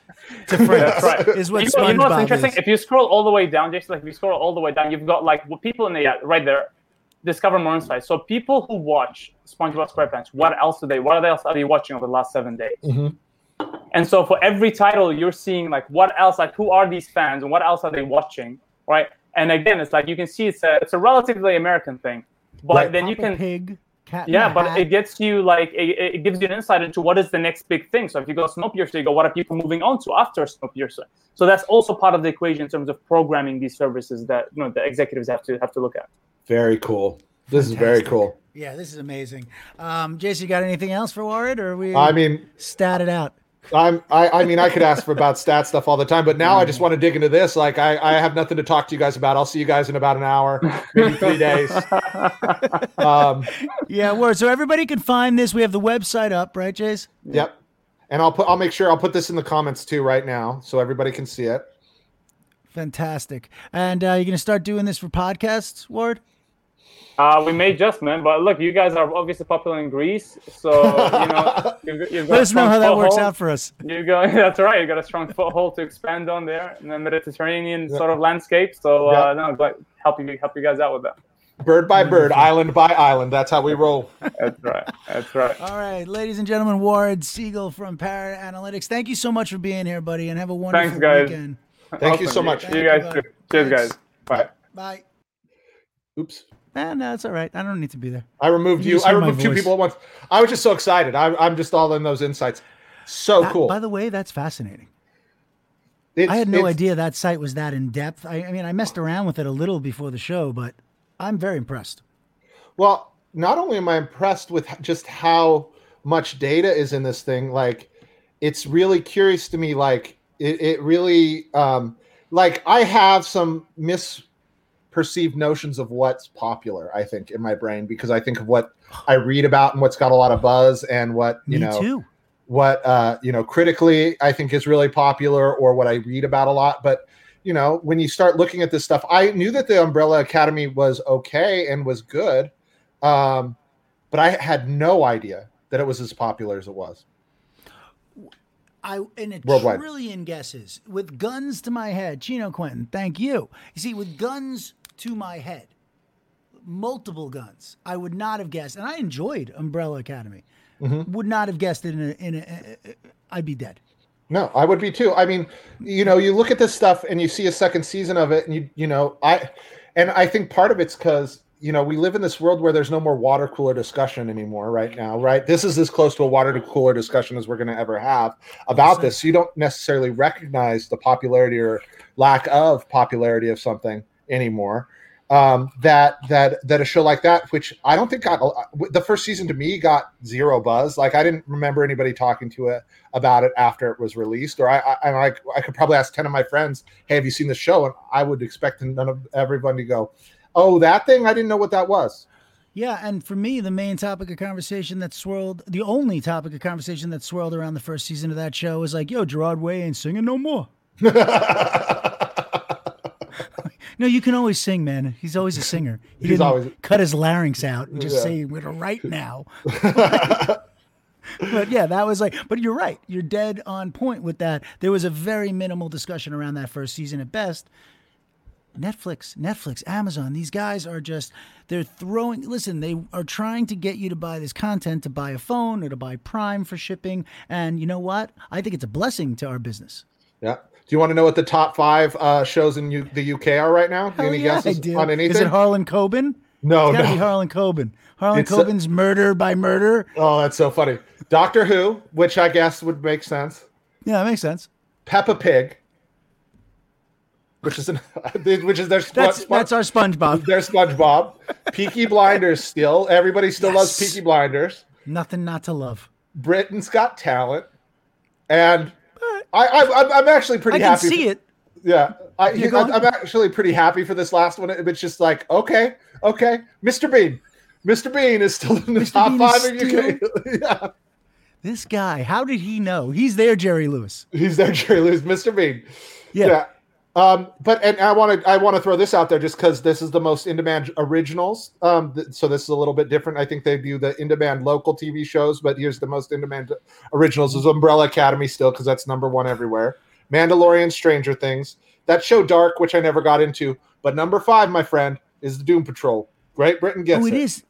to France right. is what you, know, you know what's SpongeBob interesting? is. If you scroll all the way down, just like if you scroll all the way down, you've got like what people in the yeah, right there discover more insights. So people who watch SpongeBob SquarePants, what else do they? What else are they watching over the last seven days? Mhm. And so for every title, you're seeing like what else? Like who are these fans and what else are they watching? Right. And again, it's like you can see it's a it's a relatively American thing, but Right. then you can Pig, Cat yeah, but Hat. it gets you like it, it gives you an insight into what is the next big thing. So if you go Snowpiercer, you go what are people moving on to after Snowpiercer? So that's also part of the equation in terms of programming these services that you know the executives have to have to look at. Very cool. This is very cool. yeah, this is amazing. Um, Jason, you got anything else for Warren, or are we I mean, stat it out? I'm I, I mean I could ask for about stat stuff all the time, but now I just want to dig into this. Like I, I have nothing to talk to you guys about. I'll see you guys in about an hour, maybe three days. Um, Yeah, word. So everybody can find this. We have the website up, right, Jace? yep. And I'll put I'll make sure I'll put this in the comments too right now so everybody can see it. Fantastic. And uh, you're gonna start doing this for podcasts, Ward? Uh, we may just man, but look, you guys are obviously popular in Greece, so you know you've, you've got Let us know how that works foothold. out for us. You go. That's right. You got a strong foothold to expand on there in the Mediterranean sort of landscape. So uh, Yeah. no, but help you help you guys out with that. Bird by bird, island by island. That's how we roll. That's right. That's right. All right, ladies and gentlemen, Ward Seger from Parrot Analytics. Thank you so much for being here, buddy, and have a wonderful Thanks, guys. weekend. Thank you so much. You guys too. you, Cheers, Thanks. guys. Bye. Bye. Oops. Eh, no, it's all right. I don't need to be there. I removed You you. I removed two people at once. I was just so excited. I'm, I'm just all in those insights. So That- cool. by the way, that's fascinating. It's- I had no idea that site was that in depth. I, I mean, I messed around with it a little before the show, but I'm very impressed. Well, not only am I impressed with just how much data is in this thing, like it's really curious to me. Like it, it really, um, like I have some misperceived notions of what's popular. I think in my brain because I think of what I read about and what's got a lot of buzz and what you Me know too. what uh you know critically i think is really popular or what i read about a lot but you know when you start looking at this stuff i knew that the umbrella academy was okay and was good um but i had no idea that it was as popular as it was I in a Worldwide. trillion guesses with guns to my head. Chino Quentin, thank you. You see, with guns to my head, multiple guns, I would not have guessed, and I enjoyed Umbrella Academy. Mm-hmm. Would not have guessed it in a. In a, I'd be dead. no i would be too i mean you know you look at this stuff and you see a second season of it and you you know i and i think part of it's because you know we live in this world where there's no more water cooler discussion anymore right now right this is as close to a water cooler discussion as we're going to ever have about this so you don't necessarily recognize the popularity or lack of popularity of something anymore. Um that that that a show like that which i don't think got the first season to me got zero buzz. Like i didn't remember anybody talking to it about it after it was released or i i, and I, I could probably ask 10 of my friends hey have you seen the show? And i would expect none of everyone to go oh that thing? I didn't know what that was. Yeah, and for me, the main topic of conversation that swirled, the only topic of conversation that swirled around the first season of that show was like, "Yo, Gerard Way ain't singing no more." No, you can always sing, man. He's always a singer. He He's always- cut his larynx out and just Yeah. say, "We're gonna now." but yeah, that was like. But you're right. You're dead on point with that. There was a very minimal discussion around that first season at best. Netflix, Netflix, Amazon, these guys are just they're throwing listen, they are trying to get you to buy this content to buy a phone or to buy Prime for shipping. And you know what? I think it's a blessing to our business. Yeah. Do you want to know what the top five uh, shows in U- the UK are right now? Hell Any yeah, guesses I on anything? Is it Harlan Coben? no, It's gotta no. be Harlan Coben. Harlan It's, Coben's Murder by Murder. Oh, that's so funny. Doctor Who, which I guess would make sense. Yeah, that makes sense. Peppa Pig, which is an, which is their sp- That's that's our SpongeBob. their SpongeBob. Peaky Blinders still. Everybody still loves Yes. Peaky Blinders. Nothing not to love. Britain's Got Talent, and I, I I'm, actually pretty I can happy. see for- it. Yeah, I, You're I, going- I'm actually pretty happy for this last one. It's just like, okay, okay, Mr. Bean. Mr. Bean is still in the Mr. top Bean five in UK. yeah, This guy, how did he know? He's there, Jerry Lewis. he's there, Jerry Lewis, Mr. Bean. Yeah. Yeah. Um, but and I want to I want to throw this out there just because this is the most in demand originals. Um, th- so this is a little bit different. I think they do the in demand local TV shows, but here's the most in demand originals is Umbrella Academy still because that's number one everywhere. Mandalorian, Stranger Things, that show Dark, which I never got into, but number five, my friend, is the Doom Patrol. Great Britain gets oh, it. it is.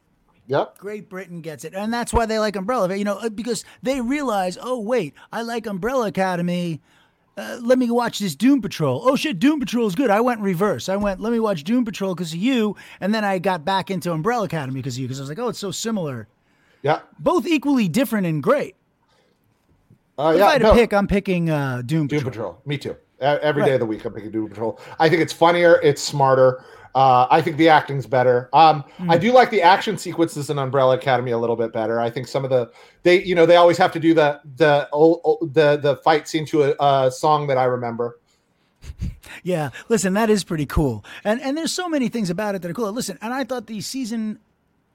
Yep. Great Britain gets it, and that's why they like Umbrella. You know, uh, because they realize, oh wait, I like Umbrella Academy. Uh, let me watch this Doom Patrol. Oh shit, Doom Patrol is good. I went in reverse. I went, let me watch Doom Patrol because of you, and then I got back into Umbrella Academy because of you, because I was like, oh, it's so similar. Yeah. Both equally different and great. Uh, If yeah. I had to no. pick, I'm picking uh, Doom Doom Patrol. Patrol. Me too. Every day Right. of the week, I'm picking Doom Patrol. I think it's funnier. It's smarter. Uh, I think the acting's better. Um, Hmm. I do like the action sequences in Umbrella Academy a little bit better. I think some of the they, you know, they always have to do the the old, old- the the fight scene to a, a song that I remember. Yeah, listen, that is pretty cool, and and there's so many things about it that are cool. Listen, and I thought the season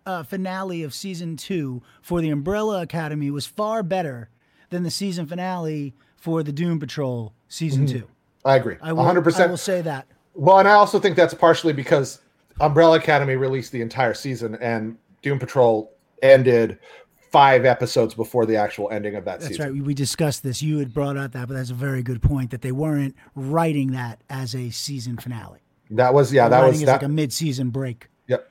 uh, finale of season two for the Umbrella Academy was far better than the season finale for the Doom Patrol season two. I agree, I will, 100. I will say that. Well, and I also think that's partially because Umbrella Academy released the entire season, and Doom Patrol ended five episodes before the actual ending of that season. That's season. right. We, discussed this. You had brought out that, but that's a very good point that they weren't writing that as a season finale. That was yeah, They're that was that. like a mid-season break. Yep.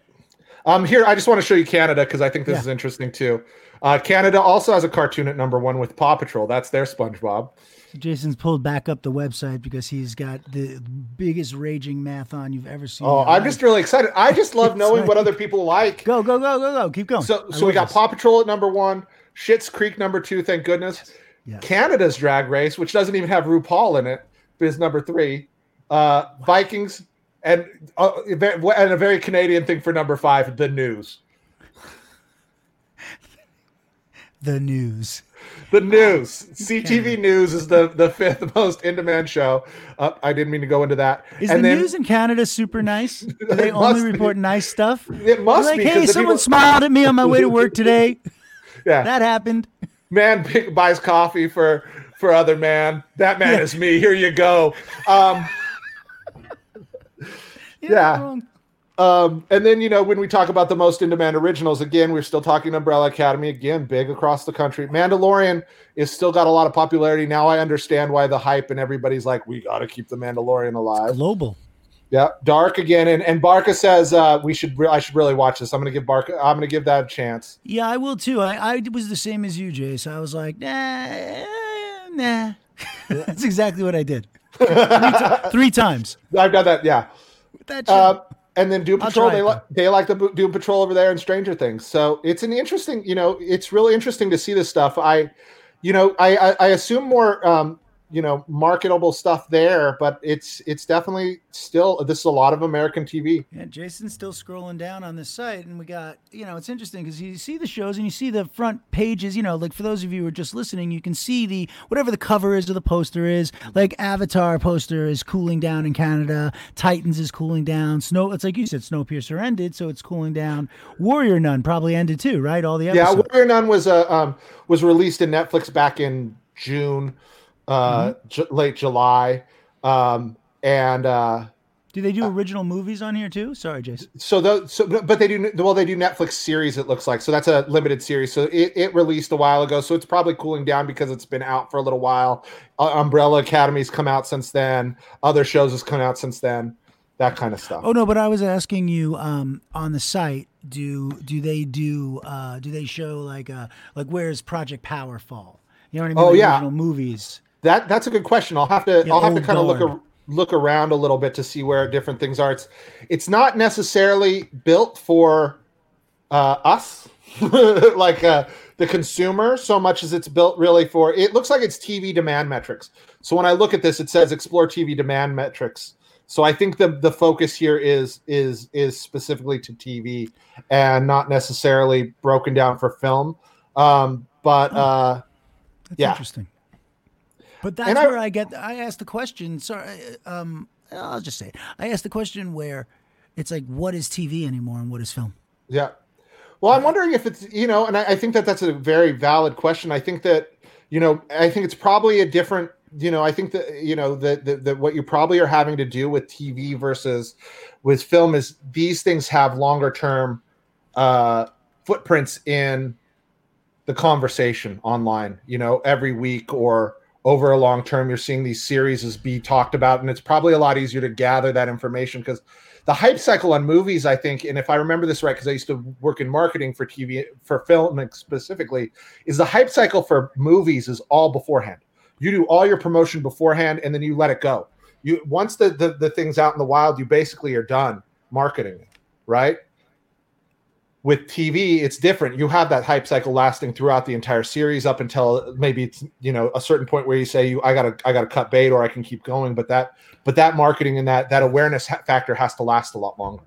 Um, here I just want to show you Canada because I think this Yeah. is interesting too. Uh, Canada also has a cartoon at number one with Paw Patrol. That's their SpongeBob. Jason's pulled back up the website because he's got the biggest raging marathon you've ever seen. Oh, I'm life. just really excited. I just love knowing what other people like. Go, go, go, go, go. Keep going. So, I so we got this. Paw Patrol at number one, Schitt's Creek number two. Thank goodness. Yes. Canada's Drag Race, which doesn't even have RuPaul in it, is number three. Uh, Vikings and uh, and a very Canadian thing for number five, the news. The news. The news. CTV News is the, the fifth most in demand show. Uh, I didn't mean to go into that. Is and the then news in Canada super nice? Do they only be. report nice stuff? it must like, be hey, 'cause the someone people- smiled at me on my way to work today. yeah, That happened. man pick, buys coffee for for other man. That man Yeah. is me. Here you go. Um, Yeah. Um, and then you know when we talk about the most in-demand originals, again, we're still talking Umbrella Academy again, big across the country. Mandalorian is still got a lot of popularity now. I understand why the hype and everybody's like, we got to keep the Mandalorian alive. Global. Yeah, Dark again, and and Barca says uh, we should. Re- I should really watch this. I'm gonna give Barca. I'm gonna give that a chance. Yeah, I will too. I, I was the same as you, Jace. I was like, nah, nah. That's exactly what I did. Three, ti- three times. I've done that. Yeah. That shit. And then Doom Patrol, they like they like the Doom Patrol over there and Stranger Things. So it's an interesting, you know, it's really interesting to see this stuff. I, you know, I I, I assume more, um, you know, marketable stuff there, but it's it's definitely still this is a lot of American TV. Yeah, Jason's still scrolling down on this site, and we got, you know, it's interesting because you see the shows and you see the front pages, you know, like for those of you who are just listening, you can see the whatever the cover is or the poster is. Like Avatar poster is cooling down in Canada, Titans is cooling down, Snow, it's like you said, Snowpiercer ended, so it's cooling down. Warrior Nun probably ended too, right? All the other Yeah. Warrior Nun was uh, um was released in Netflix back in June, uh, Ju- late July. Um, and uh, Do they do original movies on here too? Sorry, Jason. so those so but they do well they do netflix series it looks like so that's a limited series so it, it released a while ago so it's probably cooling down because it's been out for a little while uh, umbrella academy's come out since then other shows has come out since then that kind of stuff Oh no, but I was asking you um, on the site. Do do they do uh, do they show like uh, like where's Project Power fall? You know what I mean? Oh, Like yeah. original movies. That that's a good question. I'll have to Yeah, i'll have to kind of look a, look around a little bit to see where different things are. It's it's not necessarily built for uh us like uh the consumer so much as it's built really for it looks like it's tv demand metrics. So when i look at this it says explore tv demand metrics. So i think the the focus here is is is specifically to tv and not necessarily broken down for film. Um but uh That's Yeah. interesting. But that's And where I get. I asked the question. Sorry, uh, um, I'll just say it. I asked the question where it's like, what is TV anymore and what is film? Yeah. Well, I'm wondering if it's, you know, and I, I think that that's a very valid question. I think that, you know, I think it's probably a different, you know, I think that, you know, that, that, that what you probably are having to do with TV versus with film is these things have longer term uh, footprints in the conversation online, you know, every week or over a long term, you're seeing these series as be talked about. And it's probably a lot easier to gather that information because the hype cycle on movies, I think, and if I remember this right, because I used to work in marketing for TV for film specifically, is the hype cycle for movies is all beforehand. You do all your promotion beforehand, and then you let it go. You once the the, the thing's out in the wild, you basically are done marketing it, right? With TV, it's different. You have that hype cycle lasting throughout the entire series up until maybe it's you know a certain point where you say you I gotta I gotta cut bait or I can keep going. But that but that marketing and that that awareness factor has to last a lot longer.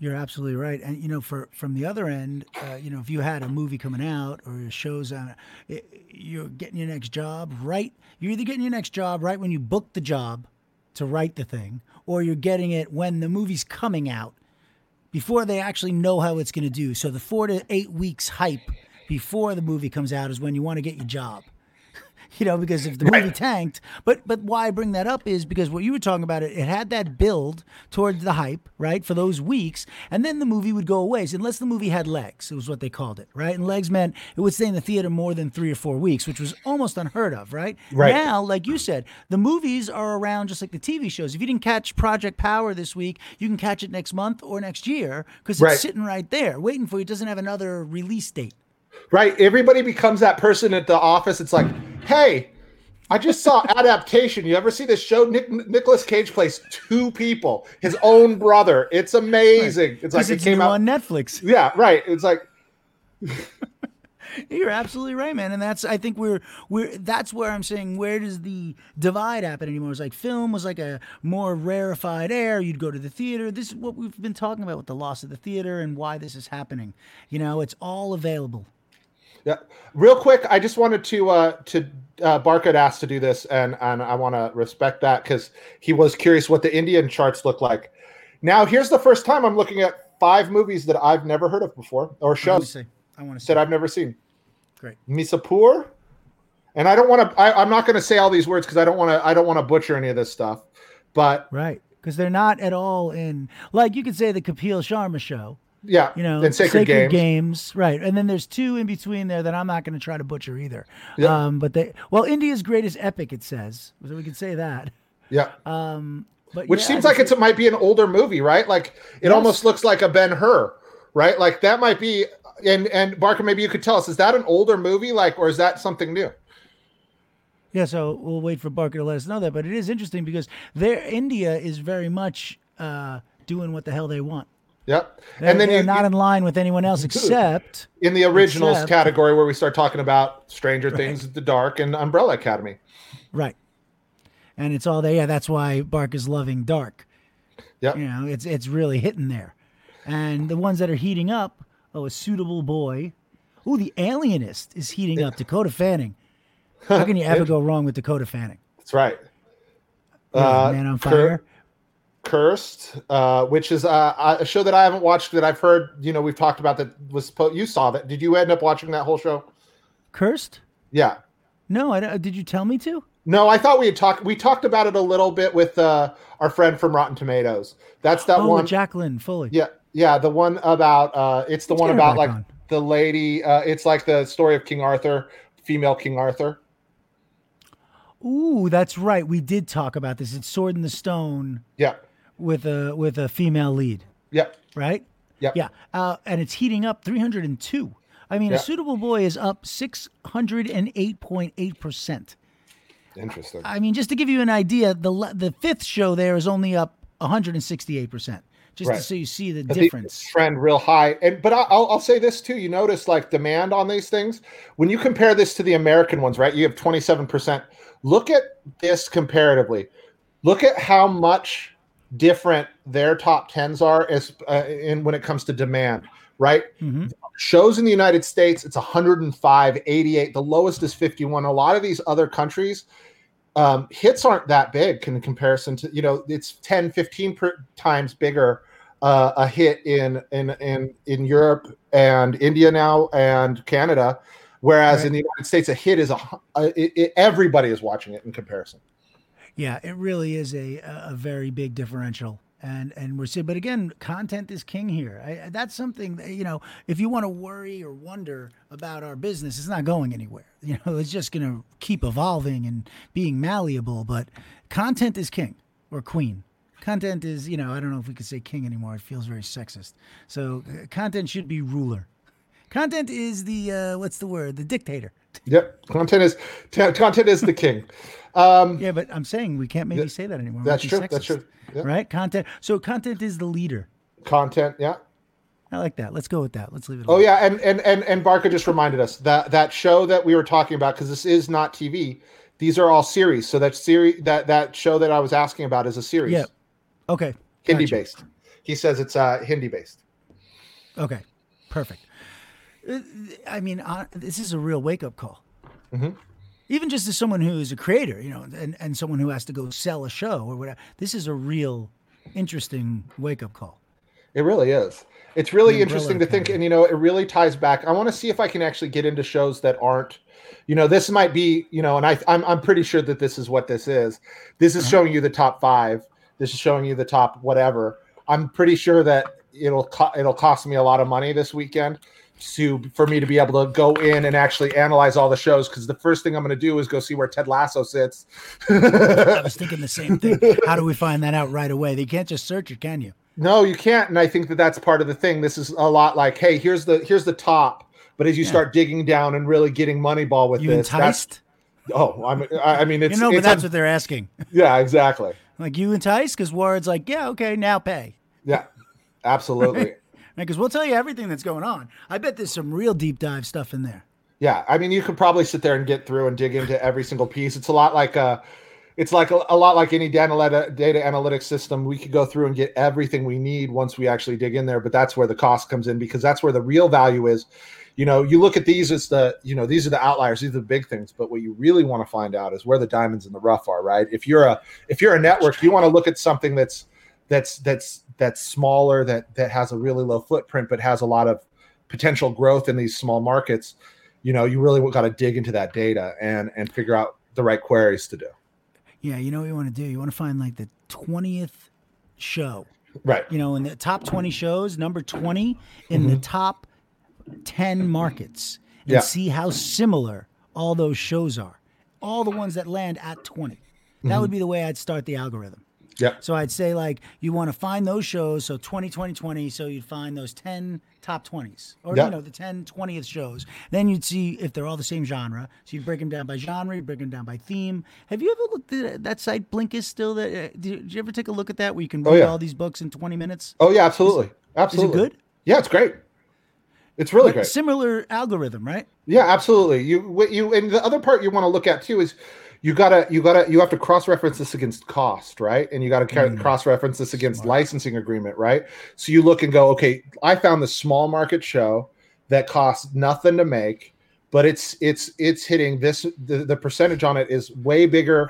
You're absolutely right. And you know, for from the other end, uh, you know, if you had a movie coming out or shows on, it, you're getting your next job right. You're either getting your next job right when you book the job to write the thing, or you're getting it when the movie's coming out before they actually know how it's going to do. So the four to eight weeks hype before the movie comes out is when you want to get your job. You know, because if the movie Right. tanked, but but why I bring that up is because what you were talking about it, it had that build towards the hype, right, for those weeks, and then the movie would go away. So unless the movie had legs, it was what they called it, right? And legs meant it would stay in the theater more than three or four weeks, which was almost unheard of, right? Right. Now, like you said, the movies are around just like the TV shows. If you didn't catch Project Power this week, you can catch it next month or next year because it's Right. sitting right there waiting for you. It doesn't have another release date. Right? Everybody becomes that person at the office. It's like, hey, I just saw adaptation. You ever see this show? Nick Nicolas Cage plays two people, his own brother. It's amazing. It's like it came out. on Netflix. yeah, right. It's like You're absolutely right, man, and that's I think we're we're that's where I'm saying where does the divide happen anymore? It's like film was like a more rarefied air. You'd go to the theater. This is what we've been talking about with the loss of the theater and why this is happening. You know, it's all available. Yeah. Real quick, I just wanted to uh to uh asked to do this and and I want to respect that because he was curious what the Indian charts look like. Now here's the first time I'm looking at five movies that I've never heard of before or shows to say, I want to that I've never seen. great. Mirzapur. And I don't want to I'm not gonna say all these words because I don't want to I don't want to butcher any of this stuff. But Right, because they're not at all in like you could say the Kapil Sharma show. Yeah, you know, and Sacred, Games. Games, right? And then there's two in between there that I'm not going to try to butcher either. Yeah. Um, but they, well, India's greatest epic, it says, so we can say that. Yeah. Um, but Which yeah, seems like it's it might be an older movie, right? Like it Yes. almost looks like a Ben Hur, right? Like that might be. And and Barker, maybe you could tell us: is that an older movie, like, or is that something new? Yeah, so we'll wait for Barker to let us know that. But it is interesting because their India is very much uh, doing what the hell they want. Yep. They're, and then you're not in line with anyone else except in the originals except- category where we start talking about Stranger Things, The Dark, and Umbrella Academy. right. And it's all there. Yeah, that's why Bark is loving Dark. Yep. You know, it's it's really hitting there. And the ones that are heating up, oh, a suitable boy. Oh, the Alienist is heating up. Dakota Fanning. How can you ever go wrong with Dakota Fanning? That's right. Yeah, Uh, Man on Cur- Fire. Cursed, uh, which is uh, a show that I haven't watched that I've heard. You know, we've talked about that was supposed. You saw that? Did you end up watching that whole show? Cursed? Yeah. No, I don't, did you tell me to? No, I thought we had talked. We talked about it a little bit with uh, our friend from Rotten Tomatoes. That's that oh, one. Jacqueline Coley. Yeah, yeah, the one about. uh It's the Let's one about like on. the lady. uh It's like the story of King Arthur, female King Arthur. Ooh, that's right. We did talk about this. It's Sword in the Stone Yeah, with a with a female lead, yeah, right? Yep. Yeah. Uh, and it's heating up 302. I mean, Yeah. a suitable boy is up 608.8%. interesting. I mean, just to give you an idea, the the fifth show there is only up 168%. Just Right. to so you see the difference. trend real high and but I- I'll, I'll say this too you notice like demand on these things when you compare this to the american ones right you have 27% look at this comparatively look at how much different their top 10s are as uh, in when it comes to demand right Mhm. shows in the united states it's 105 88 the lowest is 51 a lot of these other countries um, hits aren't that big in comparison to you know it's 10 15 per, times bigger uh, a hit in in in in Europe and India now and Canada whereas Right. in the United States a hit is a, a it, it- everybody is watching it in comparison Yeah, it really is a a very big differential, and and we're seeing. But again, content is king here. I, that's something that, you know. If you want to worry or wonder about our business, it's not going anywhere. You know, it's just going to keep evolving and being malleable. But content is king or queen. Content is, you know, I don't know if we could say king anymore. It feels very sexist. So uh, content should be ruler. Content is the uh, what's the word? The dictator. Yep content is t- content is the king um Yeah, but I'm saying we can't maybe Th- say that anymore. That's might be true that's true yeah. right? Content. So content is the leader. content yeah I like that. Let's go with that. Let's leave it. Oh alone. yeah, and and and and Barker just reminded us that that show that we were talking about because this is not TV. These are all series. So that series that that show that I was asking about is a series. Yeah. Okay. Hindi Gotcha. based. He says it's uh Hindi based. Okay. Perfect. Uh, I mean, uh, this is a real wake up call. Mhm. Even just as someone who is a creator, you know, and, and someone who has to go sell a show or whatever, this is a real interesting wake up call. It really is. It's really Umbrella interesting to think, and you know, it really ties back. I want to see if I can actually get into shows that aren't, you know, this might be, you know, and I, I'm, I'm pretty sure that this is what this is. This is showing you the top five. This is showing you the top whatever. I'm pretty sure that it'll co- it'll cost me a lot of money this weekend to for me to be able to go in and actually analyze all the shows because the first thing I'm going to do is go see where Ted Lasso sits. I was thinking the same thing. How do we find that out right away? They can't just search it, can you? No, you can't, and I think that that's part of the thing. This is a lot like, hey, here's the here's the top, but as you start digging down and really getting Moneyball with You this, enticed? oh, I I mean, it's You know, but it's that's what they're asking. yeah, exactly, Like, you enticed? Because Ward's like, yeah, okay, now pay. yeah, absolutely, Because we'll tell you everything that's going on. I bet there's some real deep dive stuff in there. yeah. I mean, you could probably sit there and get through and dig into every single piece. It's a lot like uh it's like a, a lot like any data data analytics system. We could go through and get everything we need once we actually dig in there, but that's where the cost comes in because that's where the real value is. You know, you look at these as the, you know, these are the outliers, these are the big things, but what you really want to find out is where the diamonds in the rough are, right? If you're a if you're a network, you want to look at something that's that's that's that's smaller, that that has a really low footprint, but has a lot of potential growth in these small markets. You know, you really got to dig into that data and and figure out the right queries to do. Yeah, you know what you want to do? You want to find like the 20th show. Right. You know, in the top 20 shows, number 20 in the mm-hmm. top 10 markets and Yeah. see how similar all those shows are. All the ones that land at 20. That would mm-hmm. be the way I'd start the algorithm. Yeah. So I'd say like you want to find those shows. So 20, 20, 20. So you'd find those 10 top 20s or, you know, the 10, 20th shows. Then you'd see if they're all the same genre. So you'd break them down by genre, you'd break them down by theme. Have you ever looked at that site, Blinkist, still? That, uh, did, you ever take a look at that where you can read Oh, yeah. all these books in 20 minutes? Oh yeah, absolutely. Absolutely. Is it good? Yeah, it's great. It's really But great. Similar algorithm, right? Yeah, absolutely. You you and the other part you want to look at too is you gotta you gotta you have to cross reference this against cost, right? And you got to Mm. cross reference this against licensing agreement, right? So you look and go, okay, I found the small market show that costs nothing to make, but it's it's it's hitting this the, the percentage on it is way bigger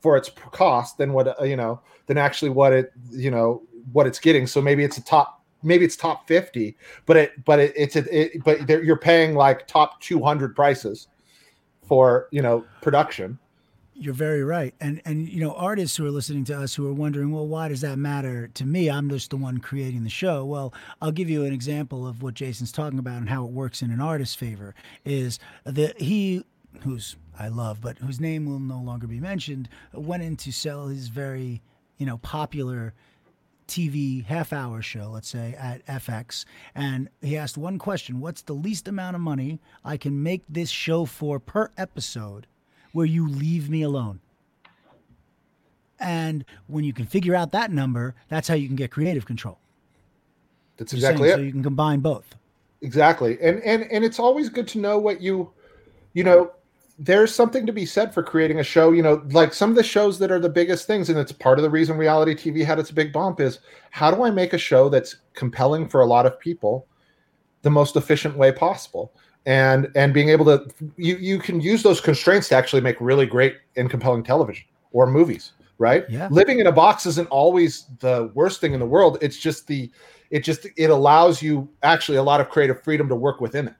for its cost than what you know than actually what it you know what it's getting. So maybe it's a top maybe it's top 50 but it but it, it's a, it, but you're paying like top 200 prices for you know production You're very right. And and you know, artists who are listening to us who are wondering, well, why does that matter to me? I'm just the one creating the show. Well, I'll give you an example of what Jason's talking about and how it works in an artist's favor. Is that he who's I love, but whose name will no longer be mentioned, went in to sell his very, you know, popular TV half hour show, let's say, at FX. And he asked one question What's the least amount of money I can make this show for per episode where you leave me alone? And when you can figure out that number, that's how you can get creative control. That's exactly saying, it. So you can combine both. Exactly. And and and it's always good to know what you you know, there's something to be said for creating a show, you know, like some of the shows that are the biggest things and it's part of the reason reality TV had its big bump is how do I make a show that's compelling for a lot of people the most efficient way possible? And and being able to you you can use those constraints to actually make really great and compelling television or movies, right? Yeah. Living in a box isn't always the worst thing in the world. It's just the it just it allows you actually a lot of creative freedom to work within it.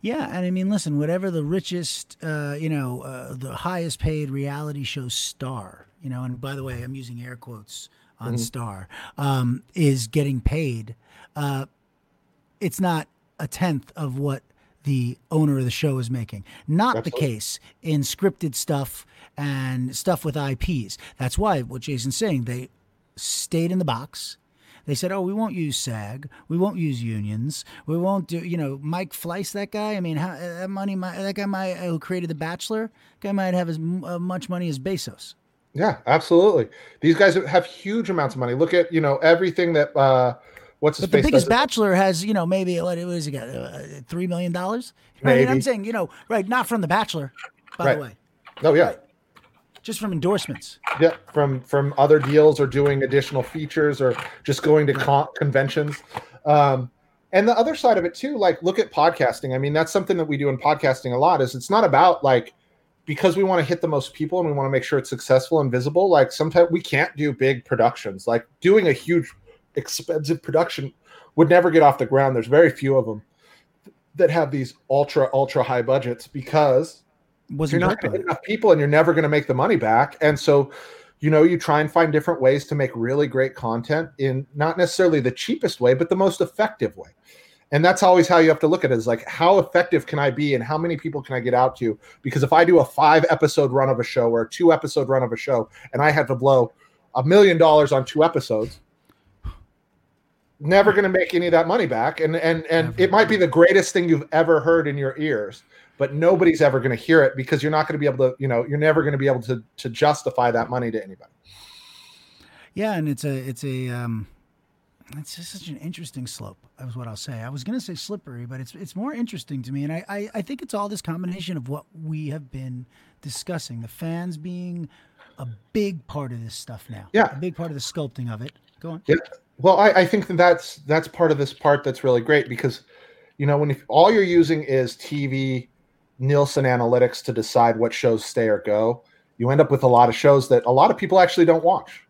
Yeah, and I mean, listen, whatever the richest, uh, you know, uh, the highest paid reality show star, you know, and by the way, I'm using air quotes on star, um, is getting paid. Uh, it's not a tenth of what the owner of the show is making. Not Absolutely. the case in scripted stuff and stuff with IPs. That's why what Jason's saying, they stayed in the box. They said, "Oh, we won't use SAG. We won't use unions. We won't do, you know, Mike Fleiss, that guy. I mean, how, that money, might, that guy might who created The Bachelor, guy might have as m- uh, much money as Bezos. Yeah, absolutely. These guys have huge amounts of money. Look at you know everything that uh, what's his But the biggest Bachelor has, you know, maybe what, what has he got? Uh, Three million dollars. Right? Maybe. I'm saying, you know, right? Not from The Bachelor, by Right. the way, Oh yeah, just from endorsements. yeah. From from other deals or doing additional features or just going to con- conventions. Um, and the other side of it too, like look at podcasting. I mean, that's something that we do in podcasting a lot. Is it's not about like because we want to hit the most people and we want to make sure it's successful and visible. Like sometimes we can't do big productions. Like doing a huge, expensive production would never get off the ground. There's very few of them that have these ultra ultra high budgets because Wasn't you're not going to enough people and you're never going to make the money back. And so, you know, you try and find different ways to make really great content in not necessarily the cheapest way, but the most effective way. And that's always how you have to look at it is like, how effective can I be and how many people can I get out to? Because if I do a five episode run of a show or a two episode run of a show and I have to blow a million dollars on two episodes, never going to make any of that money back. And, and, and it might be the greatest thing you've ever heard in your ears but nobody's ever going to hear it because you're not going to be able to you know you're never going to be able to to justify that money to anybody Yeah, and it's a it's a um, it's just such an interesting slope. Is what I'll say. I was gonna say slippery, but it's it's more interesting to me, and I, I I think it's all this combination of what we have been discussing. The fans being a big part of this stuff now. Yeah. a big part of the sculpting of it. Go on. yeah well I, I think that that's that's part of this part that's really great because you know when if all you're using is tv nielsen analytics to decide what shows stay or go you end up with a lot of shows that a lot of people actually don't watch.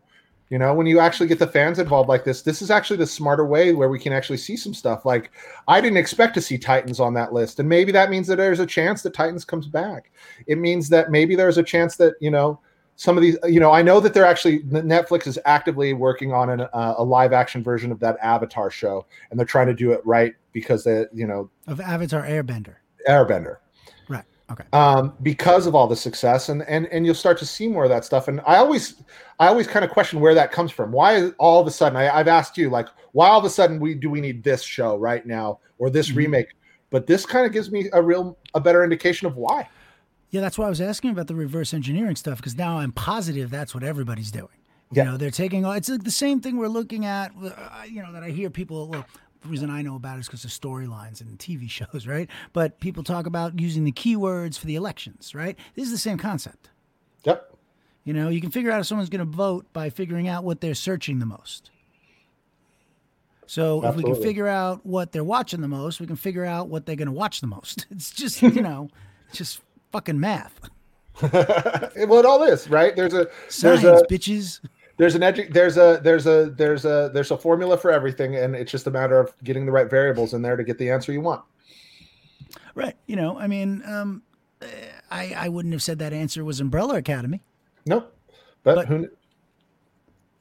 You know when you actually get the fans involved like this this is actually the smarter way where we can actually see some stuff. Like i didn't expect to see titans on that list and maybe that means that there's a chance that titans comes back. It means that maybe there's a chance that you know some of these you know i know that they're actually netflix is actively working on an, uh, a live action version of that avatar show and they're trying to do it right because they you know Of Avatar Airbender. airbender Right. Okay. um, because of all the success and and and you'll start to see more of that stuff and i always i always kind of question where that comes from why all of a sudden I, i've asked you like why all of a sudden we do we need this show right now or this Mhm. remake but this kind of gives me a real a better indication of why Yeah, that's why I was asking about the reverse engineering stuff because now I'm positive that's what everybody's doing. Yeah. You know, they're taking all. It's like the same thing we're looking at. uh, You know, that I hear people. Well, the reason I know about it is because of storylines and TV shows, right? But people talk about using the keywords for the elections, right? This is the same concept. yep You know, you can figure out if someone's going to vote by figuring out what they're searching the most. So if we can figure out what they're watching the most, we can figure out what they're going to watch the most. It's just you know, just fucking math. well it all is right there's a Science, there's a bitches. there's an edu- there's a there's a there's a there's a formula for everything and it's just a matter of getting the right variables in there to get the answer you want Right. You know, I mean, um, I, I wouldn't have said that answer was Umbrella Academy. Nope. But, But- who?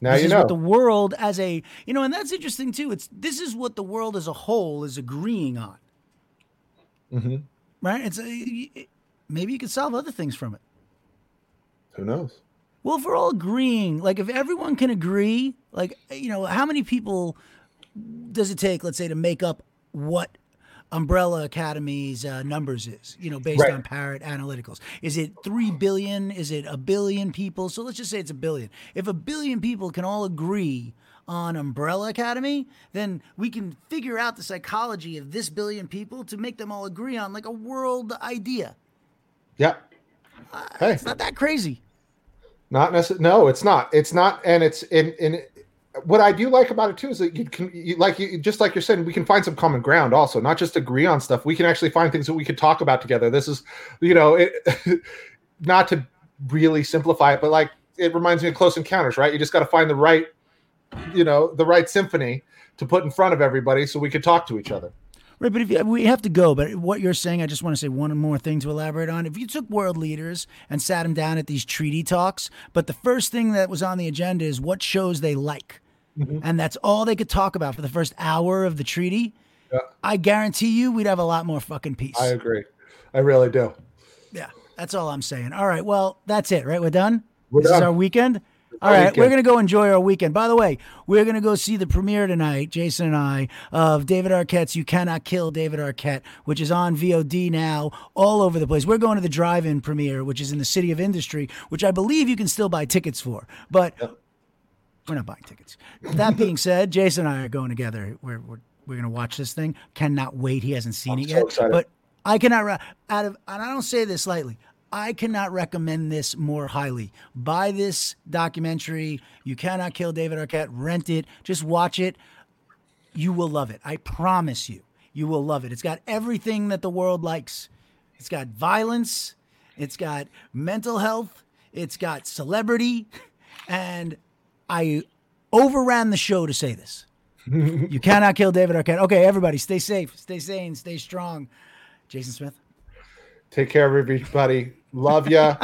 Now this you is know. what the world as a you know, and that's interesting too. It's this is what the world as a whole is agreeing on. hmm Right? It's a, maybe you could solve other things from it. Who knows? Well, if we're all agreeing, like if everyone can agree, like you know, how many people does it take, let's say, to make up what Umbrella Academy's uh, numbers is? You know, based Right. on Parrot Analyticals, is it three billion? Is it a billion people? So let's just say it's a billion. If a billion people can all agree on Umbrella Academy, then we can figure out the psychology of this billion people to make them all agree on like a world idea. Yeah. Uh, hey, It's not that crazy. not necessarily. No, it's not. It's not. And it's in in. What I do like about it too is that you can, you, like you, just like you're saying, we can find some common ground. Also, not just agree on stuff. We can actually find things that we could talk about together. This is, you know, it. not to really simplify it, but like it reminds me of Close Encounters, right? You just got to find the right, you know, the right symphony to put in front of everybody so we could talk to each other. Right, but if you, we have to go, but what you're saying, I just want to say one more thing to elaborate on. If you took world leaders and sat them down at these treaty talks, but the first thing that was on the agenda is what shows they like, mm-hmm. and that's all they could talk about for the first hour of the treaty, Yeah. I guarantee you we'd have a lot more fucking peace. I agree. I really do. yeah, that's all I'm saying. All right, well, that's it, right? We're done? We're this is our weekend? All right, weekend. we're going to go enjoy our weekend. By the way, we're going to go see the premiere tonight, Jason and I, of David Arquette's You Cannot Kill David Arquette, which is on VOD now all over the place. We're going to the drive in premiere, which is in the City of Industry, which I believe you can still buy tickets for. But we're not buying tickets. That being said, Jason and I are going together. We're, we're, we're going to watch this thing. Cannot wait. He hasn't seen I'm it so yet. excited. But I cannot, out of, and I don't say this lightly, I cannot recommend this more highly. Buy this documentary. You cannot kill David Arquette. Rent it. Just watch it. You will love it. I promise you. You will love it. It's got everything that the world likes. It's got violence. It's got mental health. It's got celebrity. And I overran the show to say this. you cannot kill David Arquette. Okay, everybody, stay safe, stay sane, stay strong. Jason Smith. Take care everybody. Love ya.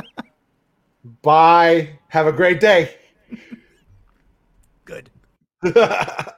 Bye. Have a great day. Good.